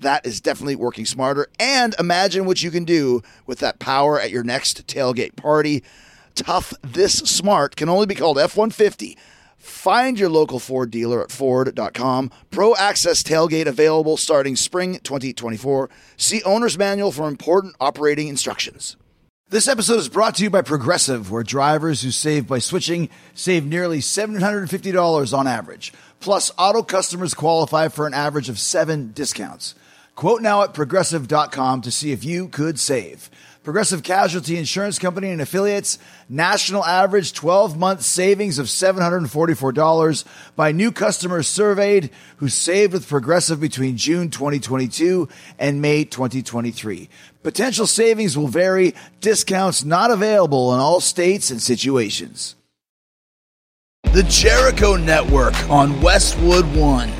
That is definitely working smarter. And imagine what you can do with that power at your next tailgate party. Tough This Smart can only be called F 150. Find your local Ford dealer at Ford.com. Pro Access Tailgate available starting spring 2024. See Owner's Manual for important operating instructions. This episode is brought to you by Progressive, where drivers who save by switching save nearly $750 on average. Plus, auto customers qualify for an average of seven discounts. Quote now at progressive.com to see if you could save. Progressive Casualty Insurance Company and affiliates, national average 12 month savings of $744 by new customers surveyed who saved with Progressive between June 2022 and May 2023. Potential savings will vary, discounts not available in all states and situations. The Jericho Network on Westwood One.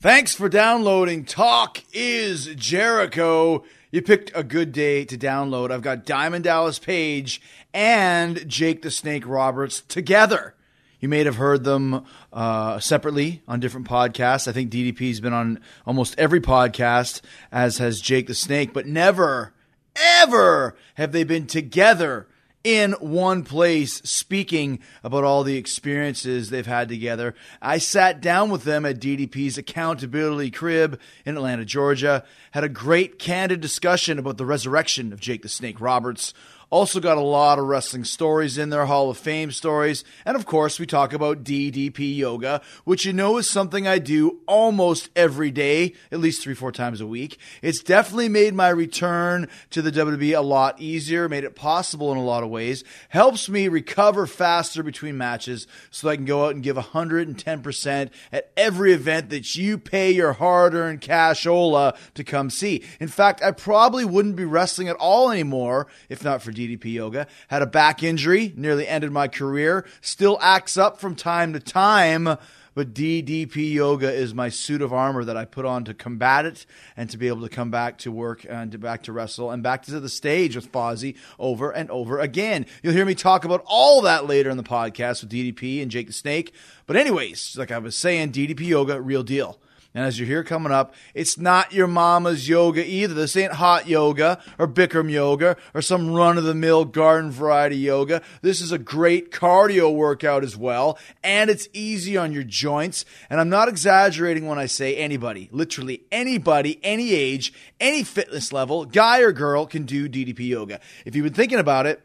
Thanks for downloading Talk is Jericho. You picked a good day to download. I've got Diamond Dallas Page and Jake the Snake Roberts together. You may have heard them uh, separately on different podcasts. I think DDP's been on almost every podcast, as has Jake the Snake, but never, ever have they been together in one place speaking about all the experiences they've had together. I sat down with them at DDP's accountability crib in Atlanta, Georgia, had a great candid discussion about the resurrection of Jake the Snake Roberts, also got a lot of wrestling stories in there, Hall of Fame stories. And of course, we talk about DDP yoga, which you know is something I do almost every day, at least three, four times a week. It's definitely made my return to the WWE a lot easier, made it possible in a lot of ways, helps me recover faster between matches so I can go out and give 110% at every event that you pay your hard earned cashola to come see. In fact, I probably wouldn't be wrestling at all anymore if not for DDP Yoga. Had a back injury, nearly ended my career. Still acts up from time to time, but DDP Yoga is my suit of armor that I put on to combat it and to be able to come back to work and to back to wrestle and back to the stage with Fozzy over and over again. You'll hear me talk about all that later in the podcast with DDP and Jake the Snake. But anyways, like I was saying, DDP Yoga, real deal. And as you hear coming up, it's not your mama's yoga either. This ain't hot yoga or Bikram yoga or some run of the mill garden variety yoga. This is a great cardio workout as well. And it's easy on your joints. And I'm not exaggerating when I say anybody, literally anybody, any age, any fitness level, guy or girl can do DDP yoga. If you've been thinking about it,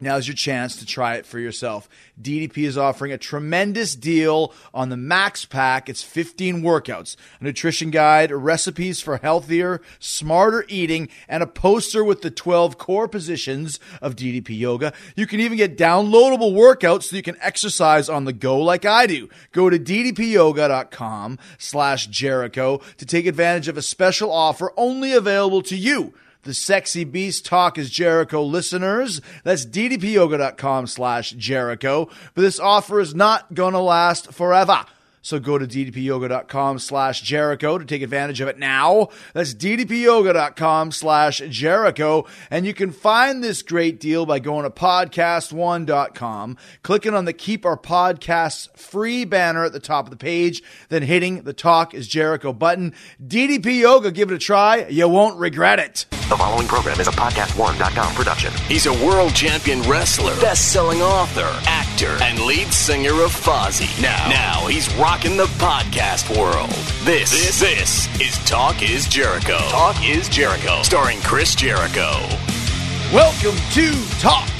Now's your chance to try it for yourself. DDP is offering a tremendous deal on the Max Pack. It's 15 workouts, a nutrition guide, recipes for healthier, smarter eating, and a poster with the 12 core positions of DDP Yoga. You can even get downloadable workouts so you can exercise on the go like I do. Go to ddpyoga.com slash Jericho to take advantage of a special offer only available to you the Sexy Beast Talk is Jericho listeners. That's ddpyoga.com slash Jericho. But this offer is not going to last forever. So go to ddpyoga.com slash Jericho to take advantage of it now. That's ddpyoga.com slash Jericho. And you can find this great deal by going to podcast1.com, clicking on the Keep Our Podcasts free banner at the top of the page, then hitting the Talk is Jericho button. DDP Yoga, give it a try. You won't regret it. The following program is a podcast1.com production. He's a world champion wrestler, best-selling author, actor, and lead singer of Fozzy. Now, now he's rocking the podcast world. This, this, this is Talk is Jericho. Talk is Jericho, starring Chris Jericho. Welcome to Talk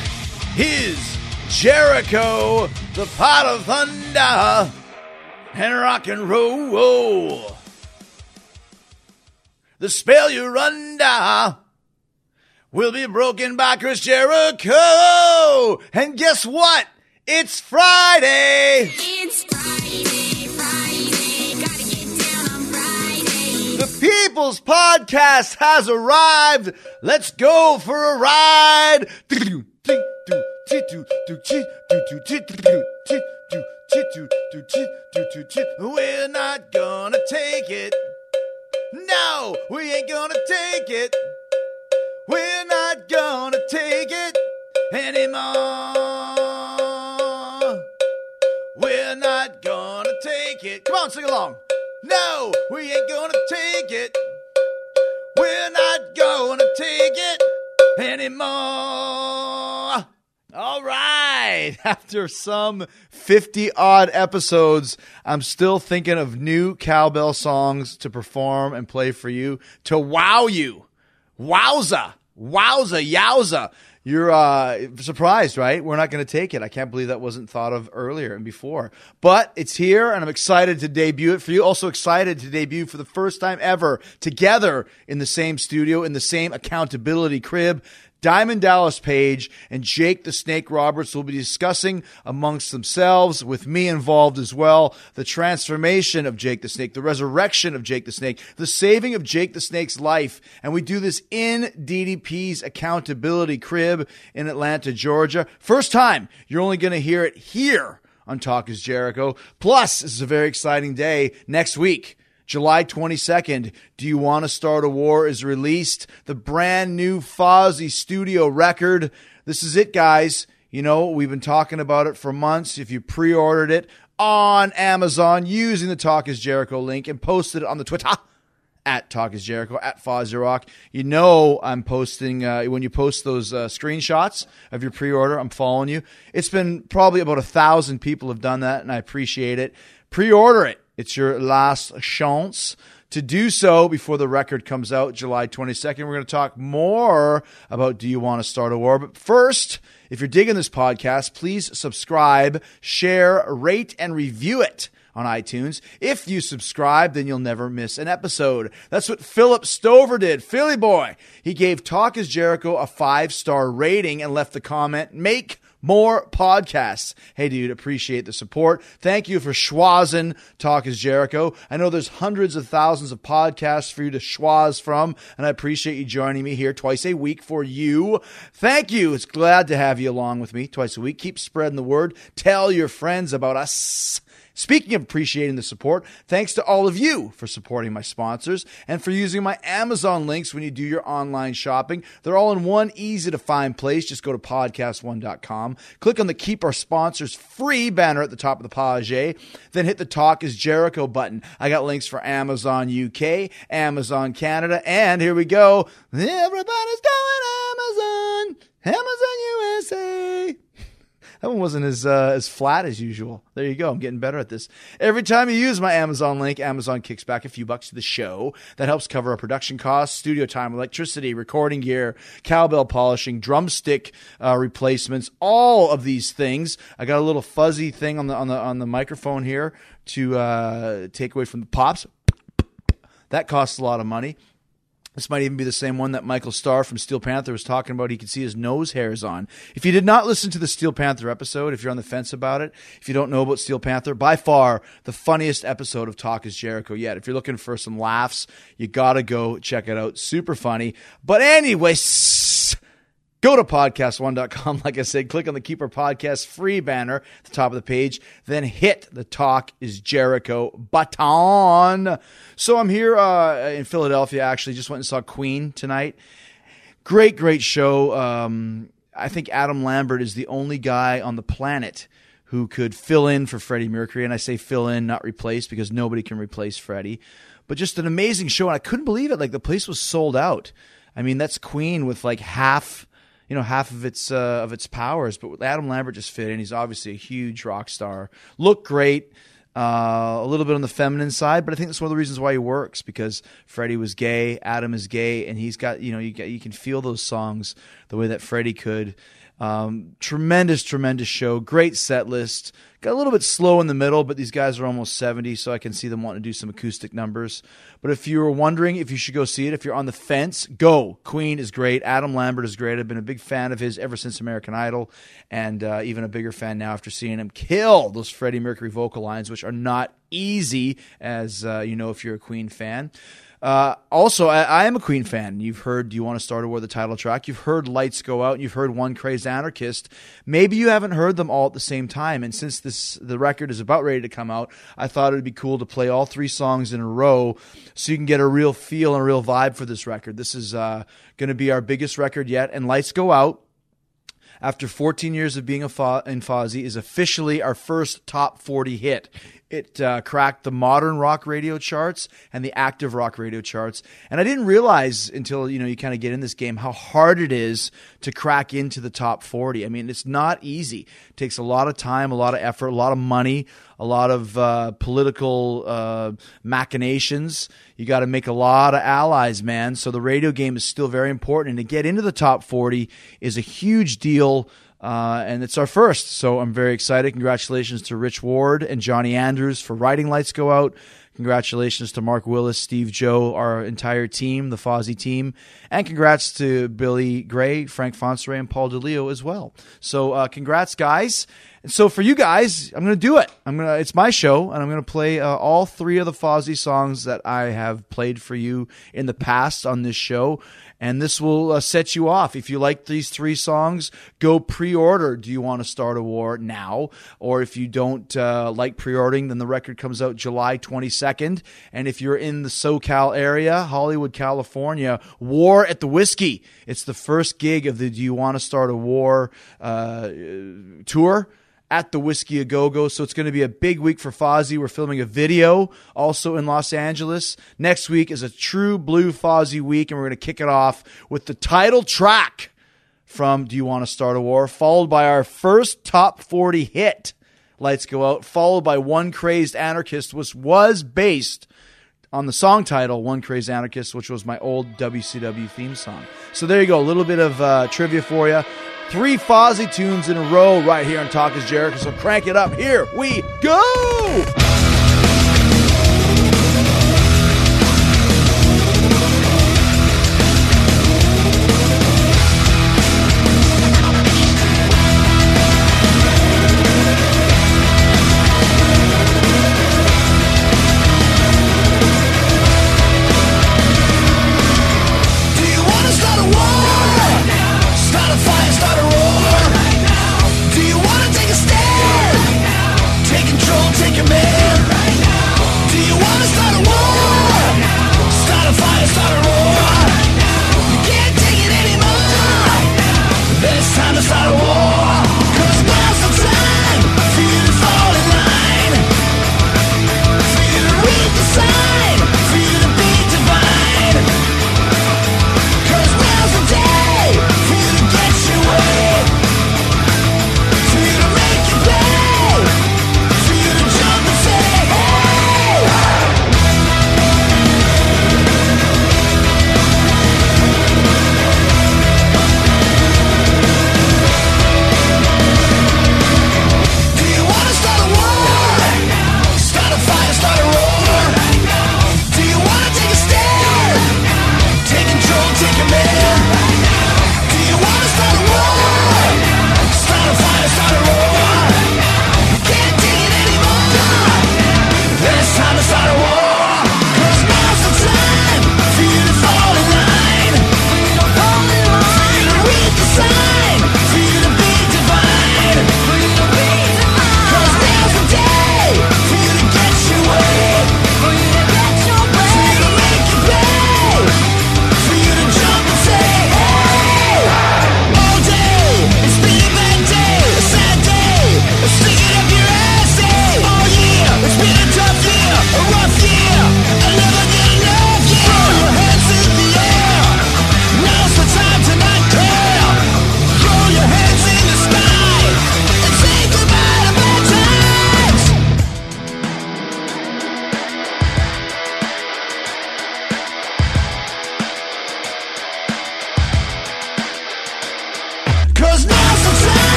is Jericho, the pot of thunder and rock and roll. The spell you're under will be broken by Chris Jericho. And guess what? It's Friday. It's Friday, Friday, gotta get down on Friday. The People's Podcast has arrived. Let's go for a ride. We're not gonna take it. No, we ain't gonna take it. We're not gonna take it anymore. We're not gonna take it. Come on, sing along. No, we ain't gonna take it. We're not gonna take it anymore. After some 50 odd episodes, I'm still thinking of new cowbell songs to perform and play for you to wow you. Wowza. Wowza. Yowza. You're uh, surprised, right? We're not going to take it. I can't believe that wasn't thought of earlier and before. But it's here, and I'm excited to debut it for you. Also excited to debut for the first time ever together in the same studio, in the same accountability crib. Diamond Dallas Page and Jake the Snake Roberts will be discussing amongst themselves, with me involved as well, the transformation of Jake the Snake, the resurrection of Jake the Snake, the saving of Jake the Snake's life. And we do this in DDP's accountability crib in Atlanta, Georgia. First time, you're only going to hear it here on Talk is Jericho. Plus, this is a very exciting day next week. July 22nd, Do You Want to Start a War is released. The brand new Fozzy studio record. This is it, guys. You know, we've been talking about it for months. If you pre ordered it on Amazon using the Talk is Jericho link and posted it on the Twitter at Talk is Jericho, at Fozzy Rock. You know, I'm posting, uh, when you post those uh, screenshots of your pre order, I'm following you. It's been probably about a thousand people have done that, and I appreciate it. Pre order it. It's your last chance to do so before the record comes out July 22nd. We're going to talk more about Do You Want to Start a War? But first, if you're digging this podcast, please subscribe, share, rate, and review it on iTunes. If you subscribe, then you'll never miss an episode. That's what Philip Stover did. Philly boy. He gave Talk is Jericho a five star rating and left the comment, make more podcasts. Hey, dude, appreciate the support. Thank you for schwazzing Talk is Jericho. I know there's hundreds of thousands of podcasts for you to schwaz from, and I appreciate you joining me here twice a week for you. Thank you. It's glad to have you along with me twice a week. Keep spreading the word. Tell your friends about us. Speaking of appreciating the support, thanks to all of you for supporting my sponsors and for using my Amazon links when you do your online shopping. They're all in one easy to find place. Just go to podcast1.com, click on the Keep Our Sponsors Free banner at the top of the page, then hit the Talk is Jericho button. I got links for Amazon UK, Amazon Canada, and here we go. Everybody's going Amazon, Amazon USA. That one wasn't as uh, as flat as usual. There you go. I'm getting better at this. Every time you use my Amazon link, Amazon kicks back a few bucks to the show. That helps cover our production costs, studio time, electricity, recording gear, cowbell polishing, drumstick uh, replacements, all of these things. I got a little fuzzy thing on the on the on the microphone here to uh, take away from the pops. That costs a lot of money. This might even be the same one that Michael Starr from Steel Panther was talking about. He could see his nose hairs on. If you did not listen to the Steel Panther episode, if you're on the fence about it, if you don't know about Steel Panther, by far the funniest episode of Talk is Jericho yet. If you're looking for some laughs, you gotta go check it out. Super funny. But anyway, Go to podcast1.com. Like I said, click on the Keeper Podcast free banner at the top of the page, then hit the Talk is Jericho button. So I'm here uh, in Philadelphia, actually. Just went and saw Queen tonight. Great, great show. Um, I think Adam Lambert is the only guy on the planet who could fill in for Freddie Mercury. And I say fill in, not replace, because nobody can replace Freddie. But just an amazing show. And I couldn't believe it. Like the place was sold out. I mean, that's Queen with like half you know half of its uh, of its powers. But Adam Lambert just fit in. He's obviously a huge rock star. Looked great. Uh, a little bit on the feminine side, but I think that's one of the reasons why he works because Freddie was gay, Adam is gay, and he's got you know you get, you can feel those songs the way that Freddie could. Um, tremendous, tremendous show. Great set list. Got a little bit slow in the middle, but these guys are almost 70, so I can see them wanting to do some acoustic numbers. But if you were wondering if you should go see it, if you're on the fence, go. Queen is great. Adam Lambert is great. I've been a big fan of his ever since American Idol, and uh, even a bigger fan now after seeing him kill those Freddie Mercury vocal lines, which are not easy, as uh, you know if you're a Queen fan. Uh, also, I, I, am a Queen fan. You've heard "Do You Want to Start a War?" the title track. You've heard "Lights Go Out." And you've heard "One Crazed Anarchist." Maybe you haven't heard them all at the same time. And since this the record is about ready to come out, I thought it'd be cool to play all three songs in a row, so you can get a real feel and a real vibe for this record. This is uh, going to be our biggest record yet. And "Lights Go Out." After 14 years of being a fo- in Fozzy, is officially our first top 40 hit. It uh, cracked the modern rock radio charts and the active rock radio charts. And I didn't realize until you know you kind of get in this game how hard it is to crack into the top 40. I mean, it's not easy. It takes a lot of time, a lot of effort, a lot of money, a lot of uh, political uh, machinations. You got to make a lot of allies, man. So the radio game is still very important, and to get into the top 40 is a huge deal. Uh, and it's our first, so I'm very excited. Congratulations to Rich Ward and Johnny Andrews for writing Lights Go Out. Congratulations to Mark Willis, Steve Joe, our entire team, the Fozzy team, and congrats to Billy Grey, Frank Fontsere, and Paul Di Leo as well. So, uh, congrats, guys. And so for you guys, I'm to do it. I'm to, it's my show and I'm to play uh, all three of the Fozzy songs that I have played for you in the past on this show. And this will uh, set you off. If you like these three songs, go pre-order. Do you want to start a war now? Or if you don't uh, like pre-ordering, then the record comes out July 22nd. And if you're in the SoCal area, Hollywood, California, War at the Whisky. It's the first gig of the Do You Want to Start a War uh, tour at the Whisky A Go Go. So it's going to be a big week for Fozzy. We're filming a video also in Los Angeles. Next week is a true blue Fozzy week, and we're going to kick it off with the title track from Do You Want to Start a War, followed by our first top 40 hit, Lights Go Out, followed by One Crazed Anarchist, which was based on the song title, One Crazy Anarchist, which was my old WCW theme song. So there you go, a little bit of uh, trivia for you. Three Fozzy tunes in a row right here on Talk is Jericho. So crank it up. Here we go.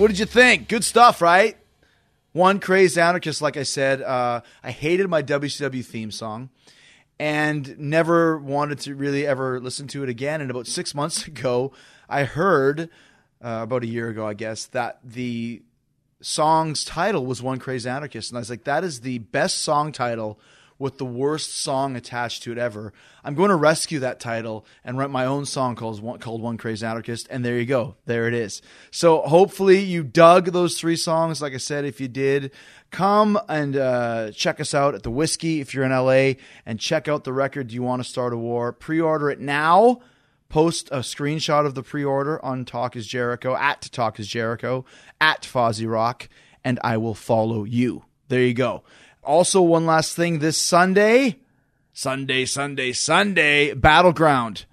What did you think? Good stuff, right? One crazed anarchist, like I said, uh, I hated my WCW theme song and never wanted to really ever listen to it again. And about six months ago, I heard, uh, about a year ago, I guess, that the song's title was One Crazed Anarchist. And I was like, that is the best song title with the worst song attached to it ever. I'm going to rescue that title and write my own song called One, called One Crazy Anarchist. And there you go. There it is. So hopefully you dug those three songs. Like I said, if you did, come and uh, check us out at the Whisky if you're in LA and check out the record. Do you want to start a war? Pre order it now post a screenshot of the pre-order on Talk is Jericho at Talk is Jericho at Fozzy Rock, and I will follow you. There you go. Also, one last thing: this Sunday, Sunday, Sunday, Sunday, Battleground,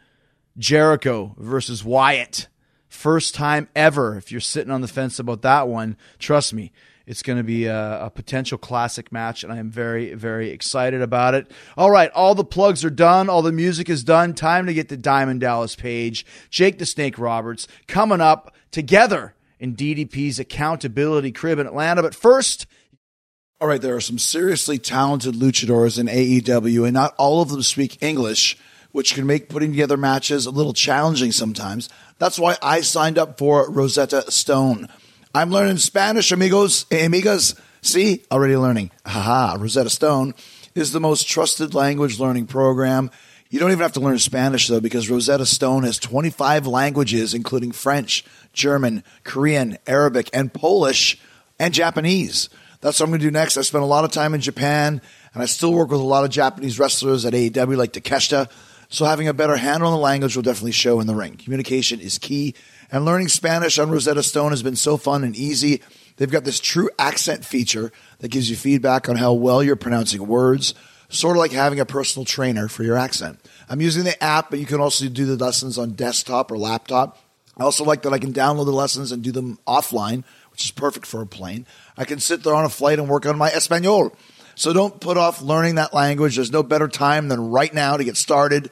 Jericho versus Wyatt. First time ever. If you're sitting on the fence about that one, trust me, it's going to be a, a potential classic match, and I am very, very excited about it. All right, all the plugs are done. All the music is done. Time to get to Diamond Dallas Page, Jake the Snake Roberts coming up together in DDP's accountability crib in Atlanta. But first, All right, there are some seriously talented luchadors in AEW, and not all of them speak English, which can make putting together matches a little challenging sometimes. That's why I signed up for Rosetta Stone. I'm learning Spanish, amigos, amigas. See, already learning. Haha, Rosetta Stone is the most trusted language learning program. You don't even have to learn Spanish, though, because Rosetta Stone has 25 languages, including French, German, Korean, Arabic, and Polish, and Japanese. That's what I'm going to do next. I spent a lot of time in Japan, and I still work with a lot of Japanese wrestlers at AEW, like Takeshita. So having a better handle on the language will definitely show in the ring. Communication is key, and learning Spanish on Rosetta Stone has been so fun and easy. They've got this true accent feature that gives you feedback on how well you're pronouncing words, sort of like having a personal trainer for your accent. I'm using the app, but you can also do the lessons on desktop or laptop. I also like that I can download the lessons and do them offline, which is perfect for a plane. I can sit there on a flight and work on my Espanol. So don't put off learning that language. There's no better time than right now to get started.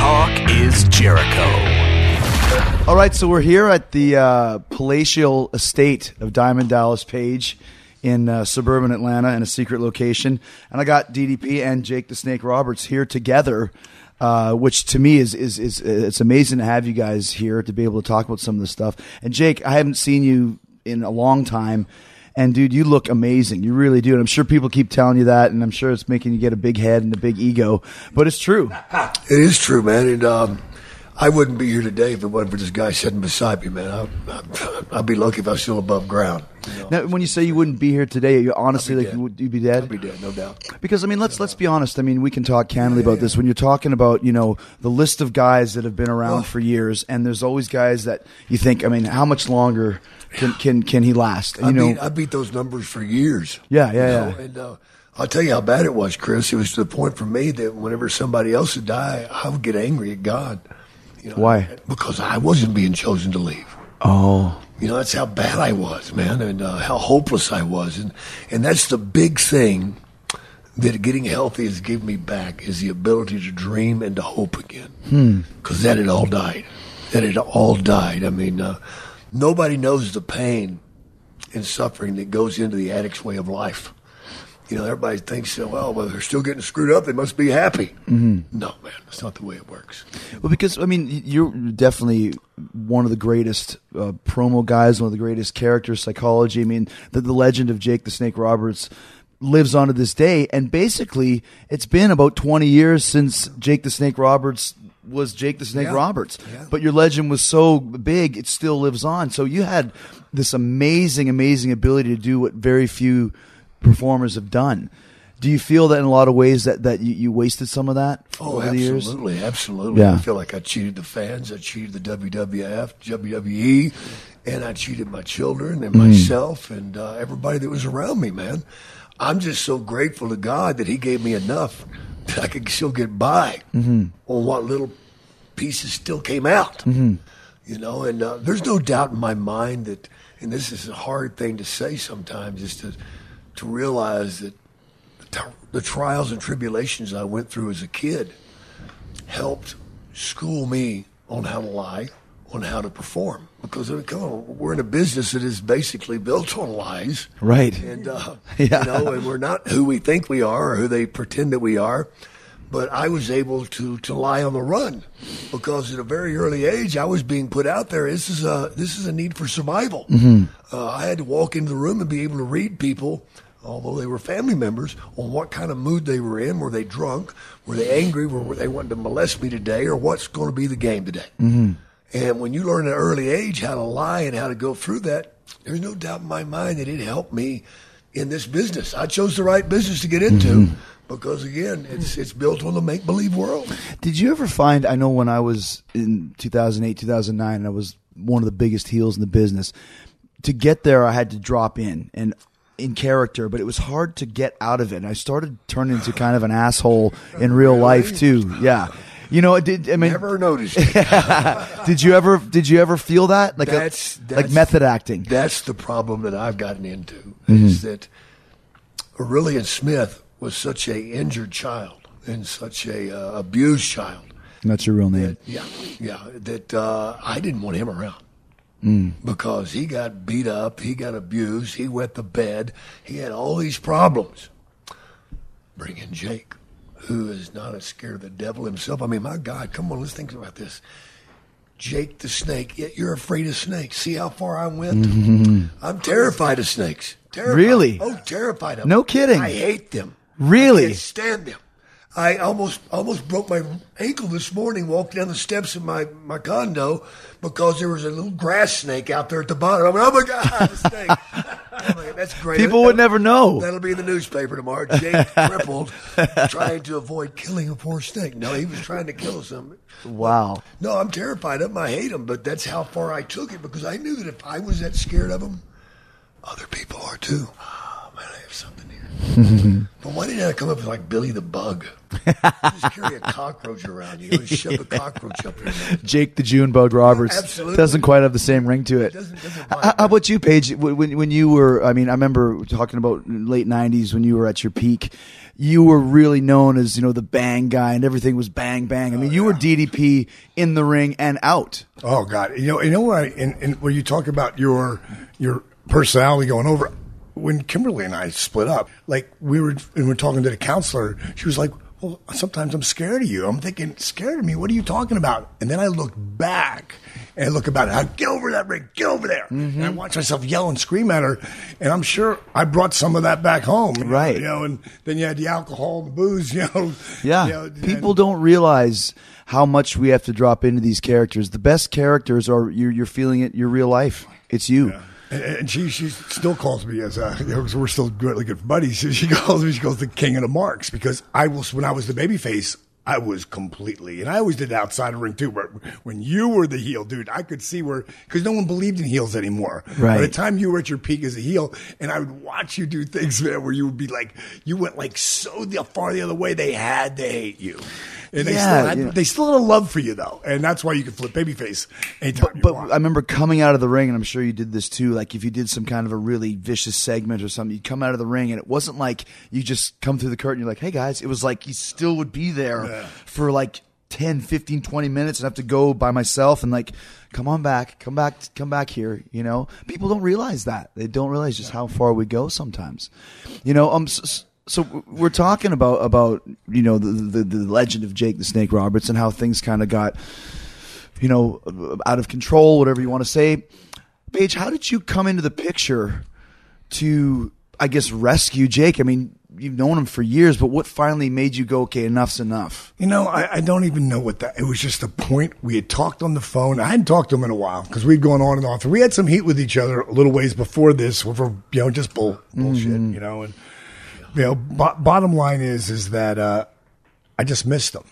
Talk is Jericho. All right, so we're here at the uh, palatial estate of Diamond Dallas Page in uh, suburban Atlanta in a secret location, and I got DDP and Jake the Snake Roberts here together. Uh, which to me is, is is it's amazing to have you guys here to be able to talk about some of this stuff. And Jake, I haven't seen you in a long time, and dude, you look amazing. You really do. And I'm sure people keep telling you that, and I'm sure it's making you get a big head and a big ego, but it's true. It is true, man. And um, I wouldn't be here today if it wasn't for this guy sitting beside me, man. I, I'd be lucky if I was still above ground. You know? Now, when you say you wouldn't be here today, you honestly like dead. you'd you be dead? I'd be dead, no doubt. Because I mean, let's let's be honest. I mean, we can talk candidly about this. When you're talking about you know the list of guys that have been around Oh. for years, and there's always guys that you think, I mean, how much longer can can can he last? And, I you know, beat, I beat those numbers for years. Yeah, yeah, you know? yeah. And uh, I'll tell you how bad it was, Chris. It was to the point for me that whenever somebody else would die, I would get angry at God. You know, Why? Because I wasn't being chosen to leave. oh, You know, that's how bad I was, man, and uh, how hopeless I was, and and that's the big thing that getting healthy has given me back is the ability to dream and to hope again. Because that had all died. That had all died. I mean, uh, nobody knows the pain and suffering that goes into the addict's way of life. You know, everybody thinks, well, well, they're still getting screwed up. They must be happy. Mm-hmm. No, man, that's not the way it works. well, because I mean, you're definitely one of the greatest uh, promo guys, one of the greatest character psychology. I mean, the, the legend of Jake the Snake Roberts lives on to this day, and basically, it's been about 20 years since Jake the Snake Roberts was Jake the Snake Yeah. Roberts. Yeah. But your legend was so big, it still lives on. So you had this amazing, amazing ability to do what very few performers have done. Do you feel that in a lot of ways that, that you, you wasted some of that Oh, over the years? absolutely, absolutely. Yeah. I feel like I cheated the fans, I cheated the WWF, WWE, and I cheated my children and Mm. myself and uh, everybody that was around me, man. I'm just so grateful to God that He gave me enough that I could still get by Mm-hmm. on what little pieces still came out. Mm-hmm. You know, and uh, there's no doubt in my mind that, and this is a hard thing to say sometimes, is to to realize that t- the trials and tribulations I went through as a kid helped school me on how to lie, on how to perform. Because on, we're in a business that is basically built on lies, Right. and uh, Yeah. you know, and we're not who we think we are or who they pretend that we are. But I was able to to lie on the run because at a very early age I was being put out there. This is a this is a need for survival. Mm-hmm. Uh, I had to walk into the room and be able to read people, although they were family members, on what kind of mood they were in. Were they drunk? Were they angry? Were, were they wanting to molest me today? Or what's going to be the game today? Mm-hmm. And when you learn at an early age how to lie and how to go through that, there's no doubt in my mind that it helped me in this business. I chose the right business to get into mm-hmm. Because again, it's it's built on the make believe world. Did you ever find? I know when I was in 2008, 2009, and I was one of the biggest heels in the business. To get there, I had to drop in and in character, but it was hard to get out of it. And I started turning into kind of an asshole in real life too. Yeah, you know, I did I mean? Never noticed. it. Did you ever? Did you ever feel that like a- That's- like method acting? That's the problem that I've gotten into Mm-hmm. is that Aurelian Smith was such a injured child and such a uh, abused child. That's your real name. Yeah, yeah. That uh, I didn't want him around Mm. because he got beat up, he got abused, he wet the bed, he had all these problems. Bring in Jake, who is not as scared of the devil himself. I mean, my God, come on, let's think about this. Jake the snake, yet you're afraid of snakes. See how far I went? I'm terrified of snakes. Terrified. Really? Oh, terrified of them. No kidding. I hate them. Really? I can't stand them. I almost almost broke my ankle this morning walking down the steps of my, my condo because there was a little grass snake out there at the bottom. I went, oh my God, a snake. Like, That's great. People would never know. That'll be in the newspaper tomorrow. Jake crippled, trying to avoid killing a poor snake. No, he was trying to kill something. Wow. No, I'm terrified of them. I hate them, but that's how far I took it because I knew that if I was that scared of them, other people are too. Oh, man, I have something. but why didn't I come up with like Billy the Bug? Just carry a cockroach around you and shove a cockroach up your nose. Jake the June Bug Roberts Absolutely. doesn't quite have the same ring to it. Doesn't- doesn't How, how about you, Page? When, when you were, I mean, I remember talking about late '90s when you were at your peak. You were really known as you know the bang guy, and everything was bang bang. I mean, oh, you were DDP in the ring and out. Oh God, you know, you know what? I, and, and when you talk about your your personality going over, when Kimberly and I split up, like we were, and we were talking to the counselor, she was like, "Well, sometimes I'm scared of you." I'm thinking, "Scared of me? What are you talking about?" And then I look back and I look about it. I get over that ring, get over there. Mm-hmm. And I watch myself yell and scream at her, and I'm sure I brought some of that back home, Right. You know, and then you had the alcohol, the booze, you know. Yeah, you know, people and- don't realize how much we have to drop into these characters. The best characters are you're, you're feeling it. Your real life. It's you. And, and she she still calls me as uh, a, you know, 'cause we're still really good buddies. She calls me, she goes the king of the marks because I was when I was the baby face, I was completely, and I always did outside the ring too. But when you were the heel, dude, I could see where because no one believed in heels anymore. Right. By the time you were at your peak as a heel, and I would watch you do things, man, where you would be like, you went like so far the other way, they had to hate you. And they, Yeah, still had, yeah. they still had a love for you though, and that's why you could flip babyface anytime But want. I remember coming out of the ring, and I'm sure you did this too. Like if you did some kind of a really vicious segment or something, you'd come out of the ring, and it wasn't like you just come through the curtain. You're like, "Hey guys," it was like you still would be there Yeah. for like 10, 15, 20 minutes, and have to go by myself and like, come on back, come back, come back here. You know, people don't realize that. They don't realize just how far we go sometimes. You know, um. s- s- so we're talking about about you know the, the the legend of Jake the Snake Roberts and how things kind of got you know, out of control, whatever you want to say. Page, how did you come into the picture to, I guess, rescue Jake? I mean, you've known him for years, but what finally made you go, okay, enough's enough? You know, I, I don't even know what that. It was just a point. We had talked on the phone. I hadn't talked to him in a while because we'd gone on and off. We had some heat with each other a little ways before this, for you know, just bull bullshit. Mm-hmm. You know, and you know, bo- bottom line is is that uh, I just missed him,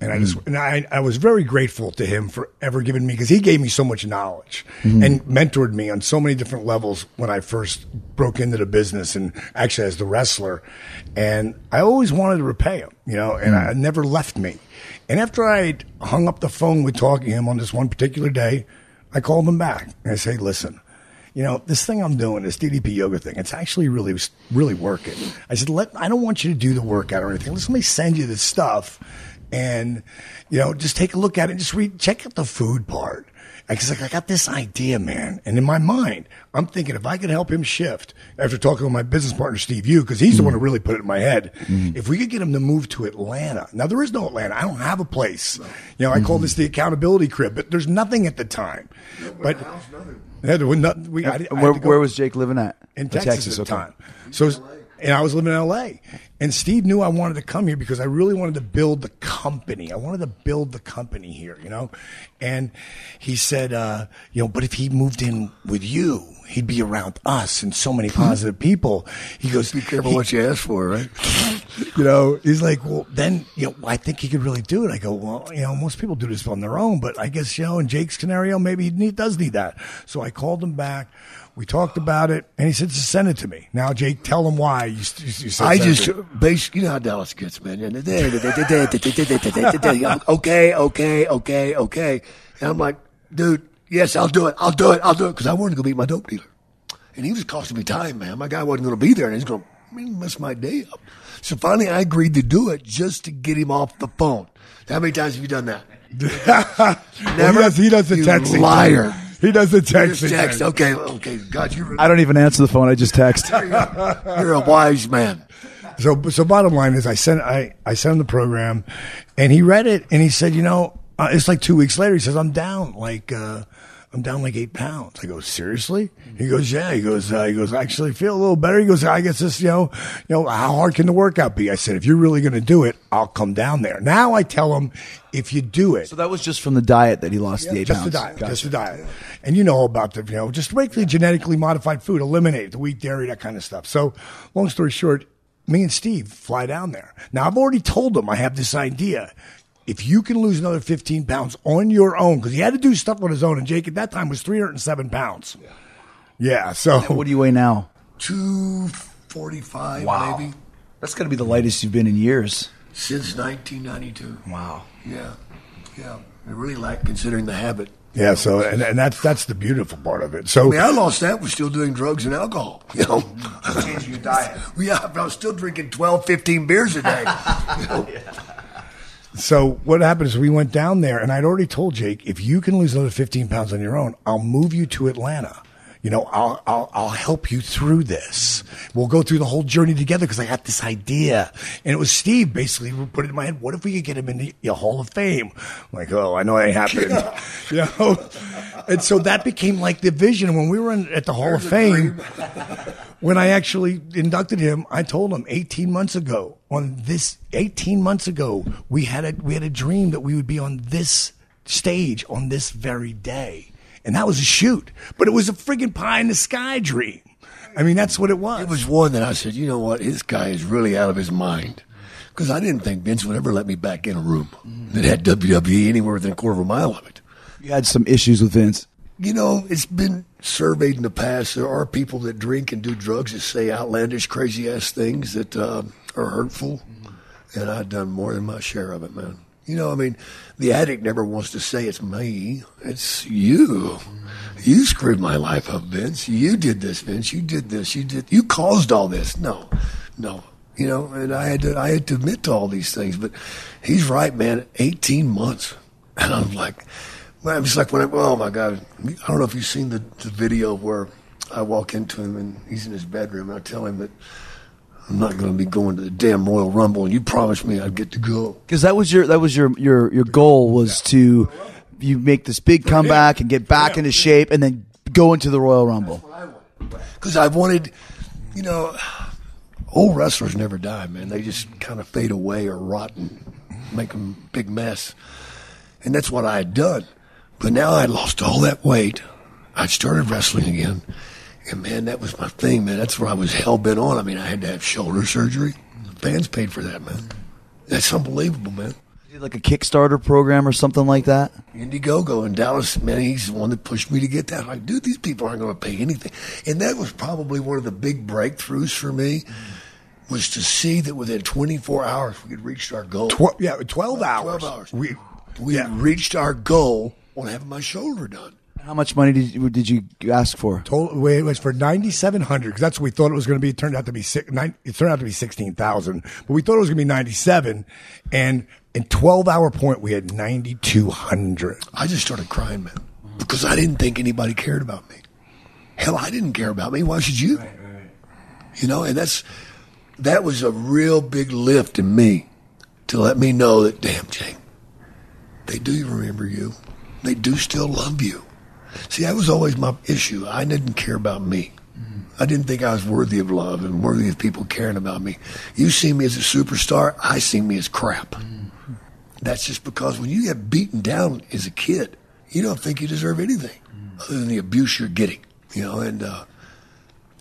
and I just mm. and I I was very grateful to him for ever giving me because he gave me so much knowledge mm-hmm. and mentored me on so many different levels when I first broke into the business and actually as the wrestler, and I always wanted to repay him, you know, and mm. I never left me. And after I hung up the phone with talking to him on this one particular day, I called him back. And I say, listen you know, this thing I'm doing, this DDP yoga thing, it's actually really, really working. I said, let, I don't want you to do the workout or anything. Let me send you this stuff and, you know, just take a look at it and just read, check out the food part. I Because like, I got this idea, man. And in my mind, I'm thinking if I could help him shift after talking with my business partner, Steve Yu, because he's the one who really put it in my head. Mm-hmm. If we could get him to move to Atlanta. Now, there is no Atlanta. I don't have a place. You know, I call mm-hmm. this the accountability crib, but there's nothing at the time. But yeah, there was not, we, I, I where, where was Jake living at? in Oh, Texas, at the okay. time. So, and I was living in L.A. And Steve knew I wanted to come here because I really wanted to build the company. I wanted to build the company here, you know. And he said, uh, you know, but if he moved in with you, he'd be around us and so many positive people. He goes, Be careful what you ask for, right? you know, he's like, well, then, you know, I think he could really do it. I go, well, you know, most people do this on their own, but I guess, you know, in Jake's scenario, maybe he need, does need that. So I called him back. We talked about it, and he said, just send it to me. Now, Jake, tell him why you, you, you said I just base. You know how Dallas gets, man. okay, okay, okay, okay. And I'm like, dude, yes, I'll do it. I'll do it. I'll do it because I wanted to go meet my dope dealer, and he was costing me time, man. My guy wasn't going to be there, and he's going to mess my day up. So finally, I agreed to do it just to get him off the phone. How many times have you done that? Well, he does, he does the You texting. liar. He does the Just texting. text. Okay, okay. God, you're, I don't even answer the phone. I just text. you're a wise man. So, so bottom line is, I sent I I sent him the program, and he read it, and he said, you know, uh, it's like two weeks later. He says, I'm down. Like, uh, I'm down like eight pounds. I go, seriously? He goes, yeah. He goes, uh, he goes, I actually feel a little better. He goes, I guess this, you know, you know, how hard can the workout be? I said, if you're really going to do it, I'll come down there. Now I tell him, if you do it, So that was just from the diet that he lost the eight just pounds. the diet, Gotcha. just the diet. And you know about the, you know, just make the genetically modified food, eliminate the wheat, dairy, that kind of stuff. So, long story short, me and Steve fly down there. Now, I've already told him I have this idea. If you can lose another 15 pounds on your own, because he had to do stuff on his own, and Jake at that time was 307 pounds. Yeah, yeah so What do you weigh now? 245, maybe, That's got to be the lightest you've been in years. since 1992. Wow. Yeah, yeah. I really like considering the habit. yeah, so and, and that's that's the beautiful part of it. So I So mean, I lost that. Was still doing drugs and alcohol. You know, changing your diet. yeah. but I was still drinking 12, 15 beers a day. So what happened is we went down there, and I'd already told Jake, if you can lose another 15 pounds on your own, I'll move you to Atlanta. You know, I'll I'll, I'll help you through this. We'll go through the whole journey together because I got this idea, and it was Steve basically who put it in my head. What if we could get him in the, Hall of Fame? I'm like, oh, I know it ain't happening, you know. And so that became like the vision. When we were in, at the Hall of Fame, when I actually inducted him, I told him 18 months ago on this 18 months ago we had a we had a dream that we would be on this stage on this very day. And that was a shoot, but it was a friggin' pie in the sky dream. I mean, that's what it was. It was one that I said, you know what, this guy is really out of his mind. Because I didn't think Vince would ever let me back in a room that had WWE anywhere within a quarter of a mile of it. You had some issues with Vince. You know, it's been surveyed in the past. There are people that drink and do drugs that say outlandish, crazy ass things that uh, are hurtful. And I've done more than my share of it, man. You know, I mean, the addict never wants to say it's me. It's you. You screwed my life up, Vince. You did this, Vince. You did this. You did. You caused all this. No, no. You know, and I had to. I had to admit to all these things. But he's right, man. Eighteen months, and I'm like, I'm like when I. Oh my God! I don't know if you've seen the, the video where I walk into him and he's in his bedroom, and I tell him that I'm not going to be going to the damn Royal Rumble, and you promised me I'd get to go. Because that was your that was your your your goal was to you make this big comeback and get back into shape and then go into the Royal Rumble. because I wanted, you know, old wrestlers never die, man. They just kind of fade away or rot and make a big mess. And that's what I had done. But now I lost all that weight. I'd started wrestling again. And man, that was my thing, man. That's where I was hell bent on. I mean, I had to have shoulder surgery. The fans paid for that, man. That's unbelievable, man. Like a Kickstarter program or something like that. Indiegogo in Dallas, man, he's the one that pushed me to get that. I'm like, dude, these people aren't going to pay anything. And that was probably one of the big breakthroughs for me was to see that within 24 hours we had reached our goal. Tw- yeah, 12 hours. 12 hours. We, We yeah. had reached our goal on having my shoulder done. How much money did you, did you ask for? Total, wait, it was for ninety seven hundred because that's what we thought it was going to be. It turned out to be six, nine, It turned out to be sixteen thousand, but we thought it was going to be ninety seven, and in twelve hour point we had ninety two hundred. I just started crying, man, because I didn't think anybody cared about me. Hell, I didn't care about me. Why should you? You know, and that's that was a real big lift in me to let me know that, damn, Jake, they do remember you. They do still love you. See, that was always my issue. I didn't care about me. I didn't think I was worthy of love and worthy of people caring about me. You see me as a superstar, I see me as crap. That's just because when you get beaten down as a kid, you don't think you deserve anything other than the abuse you're getting. You know, and uh,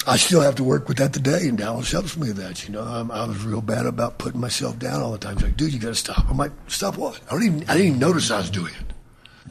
I still have to work with that today, and Dallas helps me with that. You know, I'm, I was real bad about putting myself down all the time. He's like, dude, you got to stop. I'm like, stop what? I don't even. I didn't even notice I was doing it.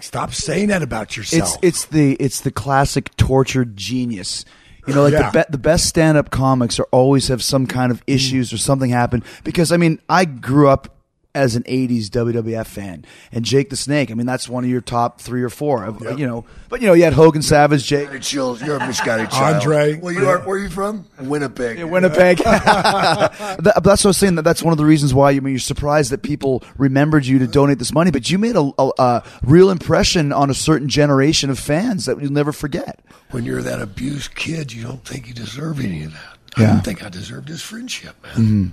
Stop saying that about yourself. It's it's the it's the classic tortured genius. You know, like Yeah. the be- the best stand up comics are always have some kind of issues or something happen. Because I mean, I grew up as an '80s WWF fan, and Jake the Snake. I mean, that's one of your top three or four. Of, You know, but you know, you had Hogan, Savage, Jake. Misguided chills. You're a misguided child. Andre. Well, you are. Where are you from? Winnipeg. Yeah, Winnipeg. That- that's what I was saying. That that's one of the reasons why you I mean, you're surprised that people remembered you to donate this money, but you made a, a, a real impression on a certain generation of fans that you'll never forget. when you're that abused kid, you don't think you deserve any of that. I Yeah. Mm-hmm. didn't think I deserved his friendship, man.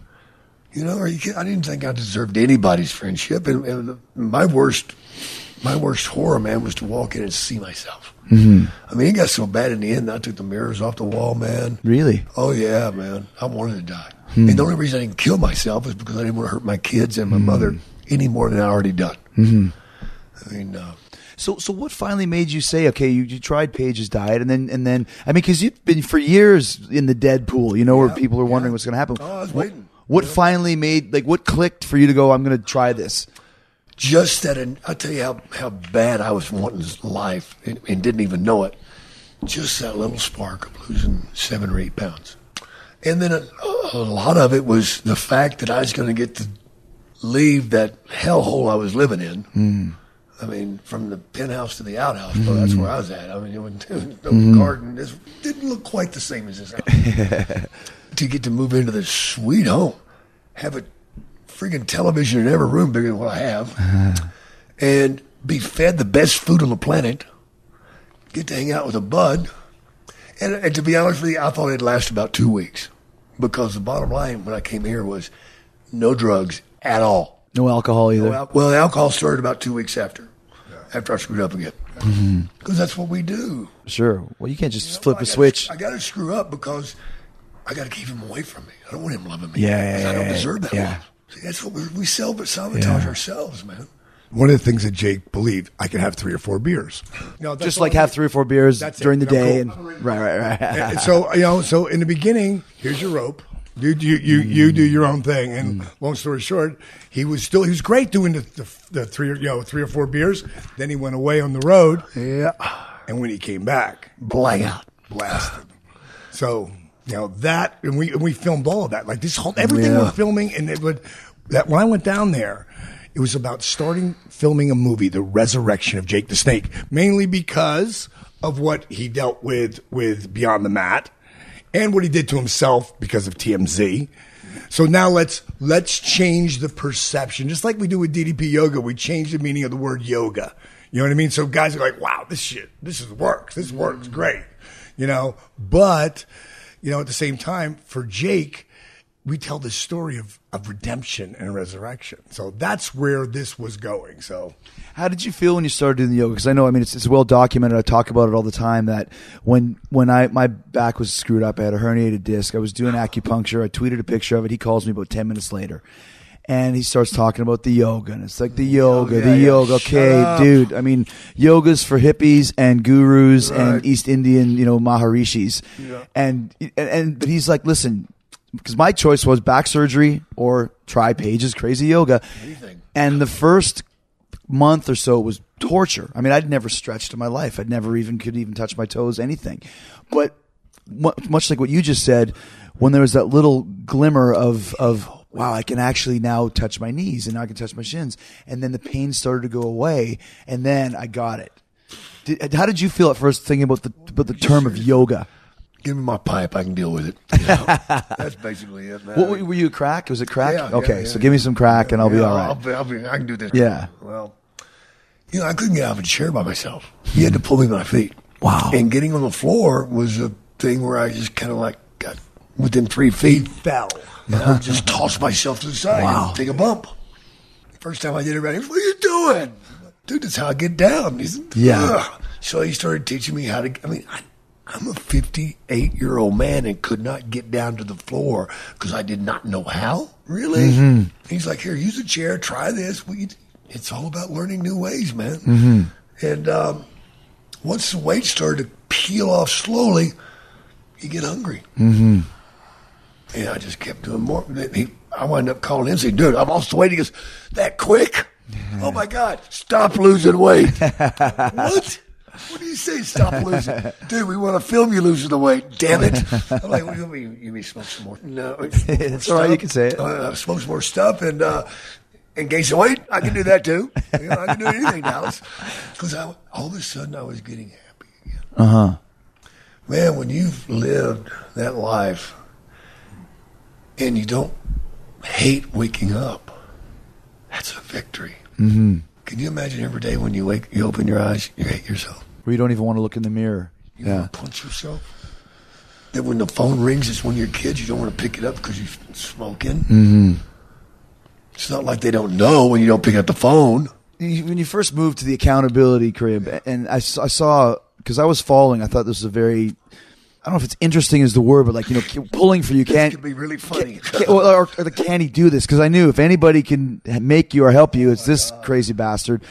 You know, are you kidding? I didn't think I deserved anybody's friendship. And, and my worst my worst horror, man, was to walk in and see myself. Mm-hmm. I mean, it got so bad in the end. I took the mirrors off the wall, man. Really? Oh yeah, man. I wanted to die. And the only reason I didn't kill myself is because I didn't want to hurt my kids and my mother any more than I already done. Mm-hmm. I mean, uh, So, so what finally made you say, okay, you, you tried Page's diet, and then, and then, I mean, because you've been for years in the dead pool, you know, where people are wondering what's going to happen. Oh, I was What- waiting. What finally made, like, what clicked for you to go? I'm going to try this. just that, and I'll tell you how, how bad I was wanting life and, and didn't even know it. Just that little spark of losing seven or eight pounds. And then a, a lot of it was the fact that I was going to get to leave that hellhole I was living in. Hmm. I mean, from the penthouse to the outhouse, well, that's hmm. where I was at. I mean, it was, the hmm. garden this didn't look quite the same as this. to get to move into this sweet home, have a friggin' television in every room bigger than what I have, and be fed the best food on the planet, get to hang out with a bud. And, and to be honest with you, I thought it'd last about two weeks because the bottom line when I came here was no drugs at all. No alcohol either. Well, well, the alcohol started about two weeks after, after I screwed up again. Mm-hmm. Because that's what we do. sure. Well, you can't just You know, flip I a gotta- switch. I got to screw up because I got to keep him away from me. I don't want him loving me. Yeah, yeah, 'cause I don't deserve that yeah. love. See, that's what we we self sabotage ourselves, man. One of the things that Jake believed, I could have three or four beers. No, just like have three or four beers That's it. during the I'm day, cool. and right, right, right. And so you know, so in the beginning, here's your rope. You you you, mm. you do your own thing. And mm. long story short, he was still he was great doing the, the the three or you know three or four beers. Then he went away on the road, Yeah. and when he came back, Blang out. blasted. So you know that, and we and we filmed all of that. Like this whole everything we're filming, and it would that when I went down there. It was about starting filming a movie, The Resurrection of Jake the Snake, mainly because of what he dealt with with Beyond the Mat and what he did to himself because of TMZ. So now let's let's change the perception, just like we do with DDP yoga. We change the meaning of the word yoga. You know what I mean? So guys are like, "Wow, this shit, this is works. This works mm. great," you know. But you know, at the same time, for Jake, we tell this story of of redemption and resurrection. So that's where this was going. So How did you feel when you started doing the yoga? Because I know, I mean, it's, it's well documented. I talk about it all the time. That when when I my back was screwed up, I had a herniated disc. I was doing acupuncture. I tweeted a picture of it. He calls me about ten minutes later, and he starts talking about the yoga. And it's like the mm. yoga, oh, yeah, the yeah. yoga. Okay, dude. I mean, yoga's for hippies and gurus and East Indian, you know, maharishis. And, and and but he's like, listen. Because my choice was back surgery or try Page's crazy yoga. Anything. And the first month or so was torture. I mean, I'd never stretched in my life. I'd never even could even touch my toes, anything. But much like what you just said, when there was that little glimmer of of wow, I can actually now touch my knees and now I can touch my shins, and then the pain started to go away, and then I got it. Did, how did you feel at first thinking about the about the term of yoga? Give me my pipe. I can deal with it. You know? That's basically it, man. What were, you crack? Was it crack? Yeah, okay, yeah, so yeah. give me some crack and I'll be all right. I'll be, I'll be, I can do this. Yeah. Well, you know, I couldn't get out of a chair by myself. You had to pull me by my feet. Wow. And getting on the floor was a thing where I just kind of like got within three feet. fell. And I would just toss myself to the side Wow. and take a bump. First time I did it, everybody, what are you doing? Dude, that's how I get down. He said, Yeah. "Ugh." So he started teaching me how to, I mean, I, I'm a 58 year old man and could not get down to the floor because I did not know how. Really? Mm-hmm. He's like, here, use a chair, try this. We, it's all about learning new ways, man. Mm-hmm. And um, once the weight started to peel off slowly, you get hungry. Mm-hmm. And I just kept doing more. He, I wound up calling him and saying, dude, I lost the weight. He goes, that quick? Oh my God, stop losing weight. what? What do you say, stop losing? Dude, we want to film you losing the weight. Damn it. I'm like, what do you mean? You mean smoke some more? No. It's all right, you can say it. Uh, smoke some more stuff and, uh, and gain some weight. I can do that too. You know, I can do anything, Dallas. Because all of a sudden I was getting happy again. Uh huh. Man, when you've lived that life and you don't hate waking up, that's a victory. Mm-hmm. Can you imagine every day when you wake, you open your eyes, you hate yourself, Where you don't even want to look in the mirror. you Yeah. want to punch yourself? That when the phone rings, it's when you're kids, you don't want to pick it up because you're smoking. Mm-hmm. It's not like they don't know when you don't pick up the phone. when you first moved to the accountability crib, and I saw because I was following, I thought this was a very. I don't know if it's interesting is the word, but like you know, keep pulling for you can't. could be really funny. Can, can- or, or, the can he do this? Because I knew if anybody can make you or help you, it's this crazy bastard.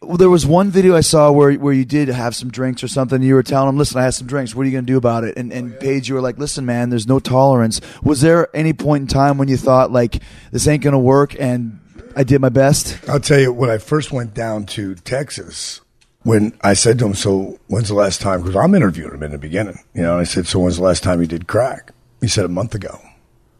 Well, there was one video I saw where where you did have some drinks or something. And you were telling him, "Listen, I had some drinks. What are you going to do about it?" And and oh, Page, you were like, "Listen, man, there's no tolerance." Was there any point in time when you thought like this ain't going to work? And I did my best. I'll tell you, when I first went down to Texas, when I said to him, So when's the last time? Because I'm interviewing him in the beginning. You know, and I said, So when's the last time you did crack? He said, A month ago,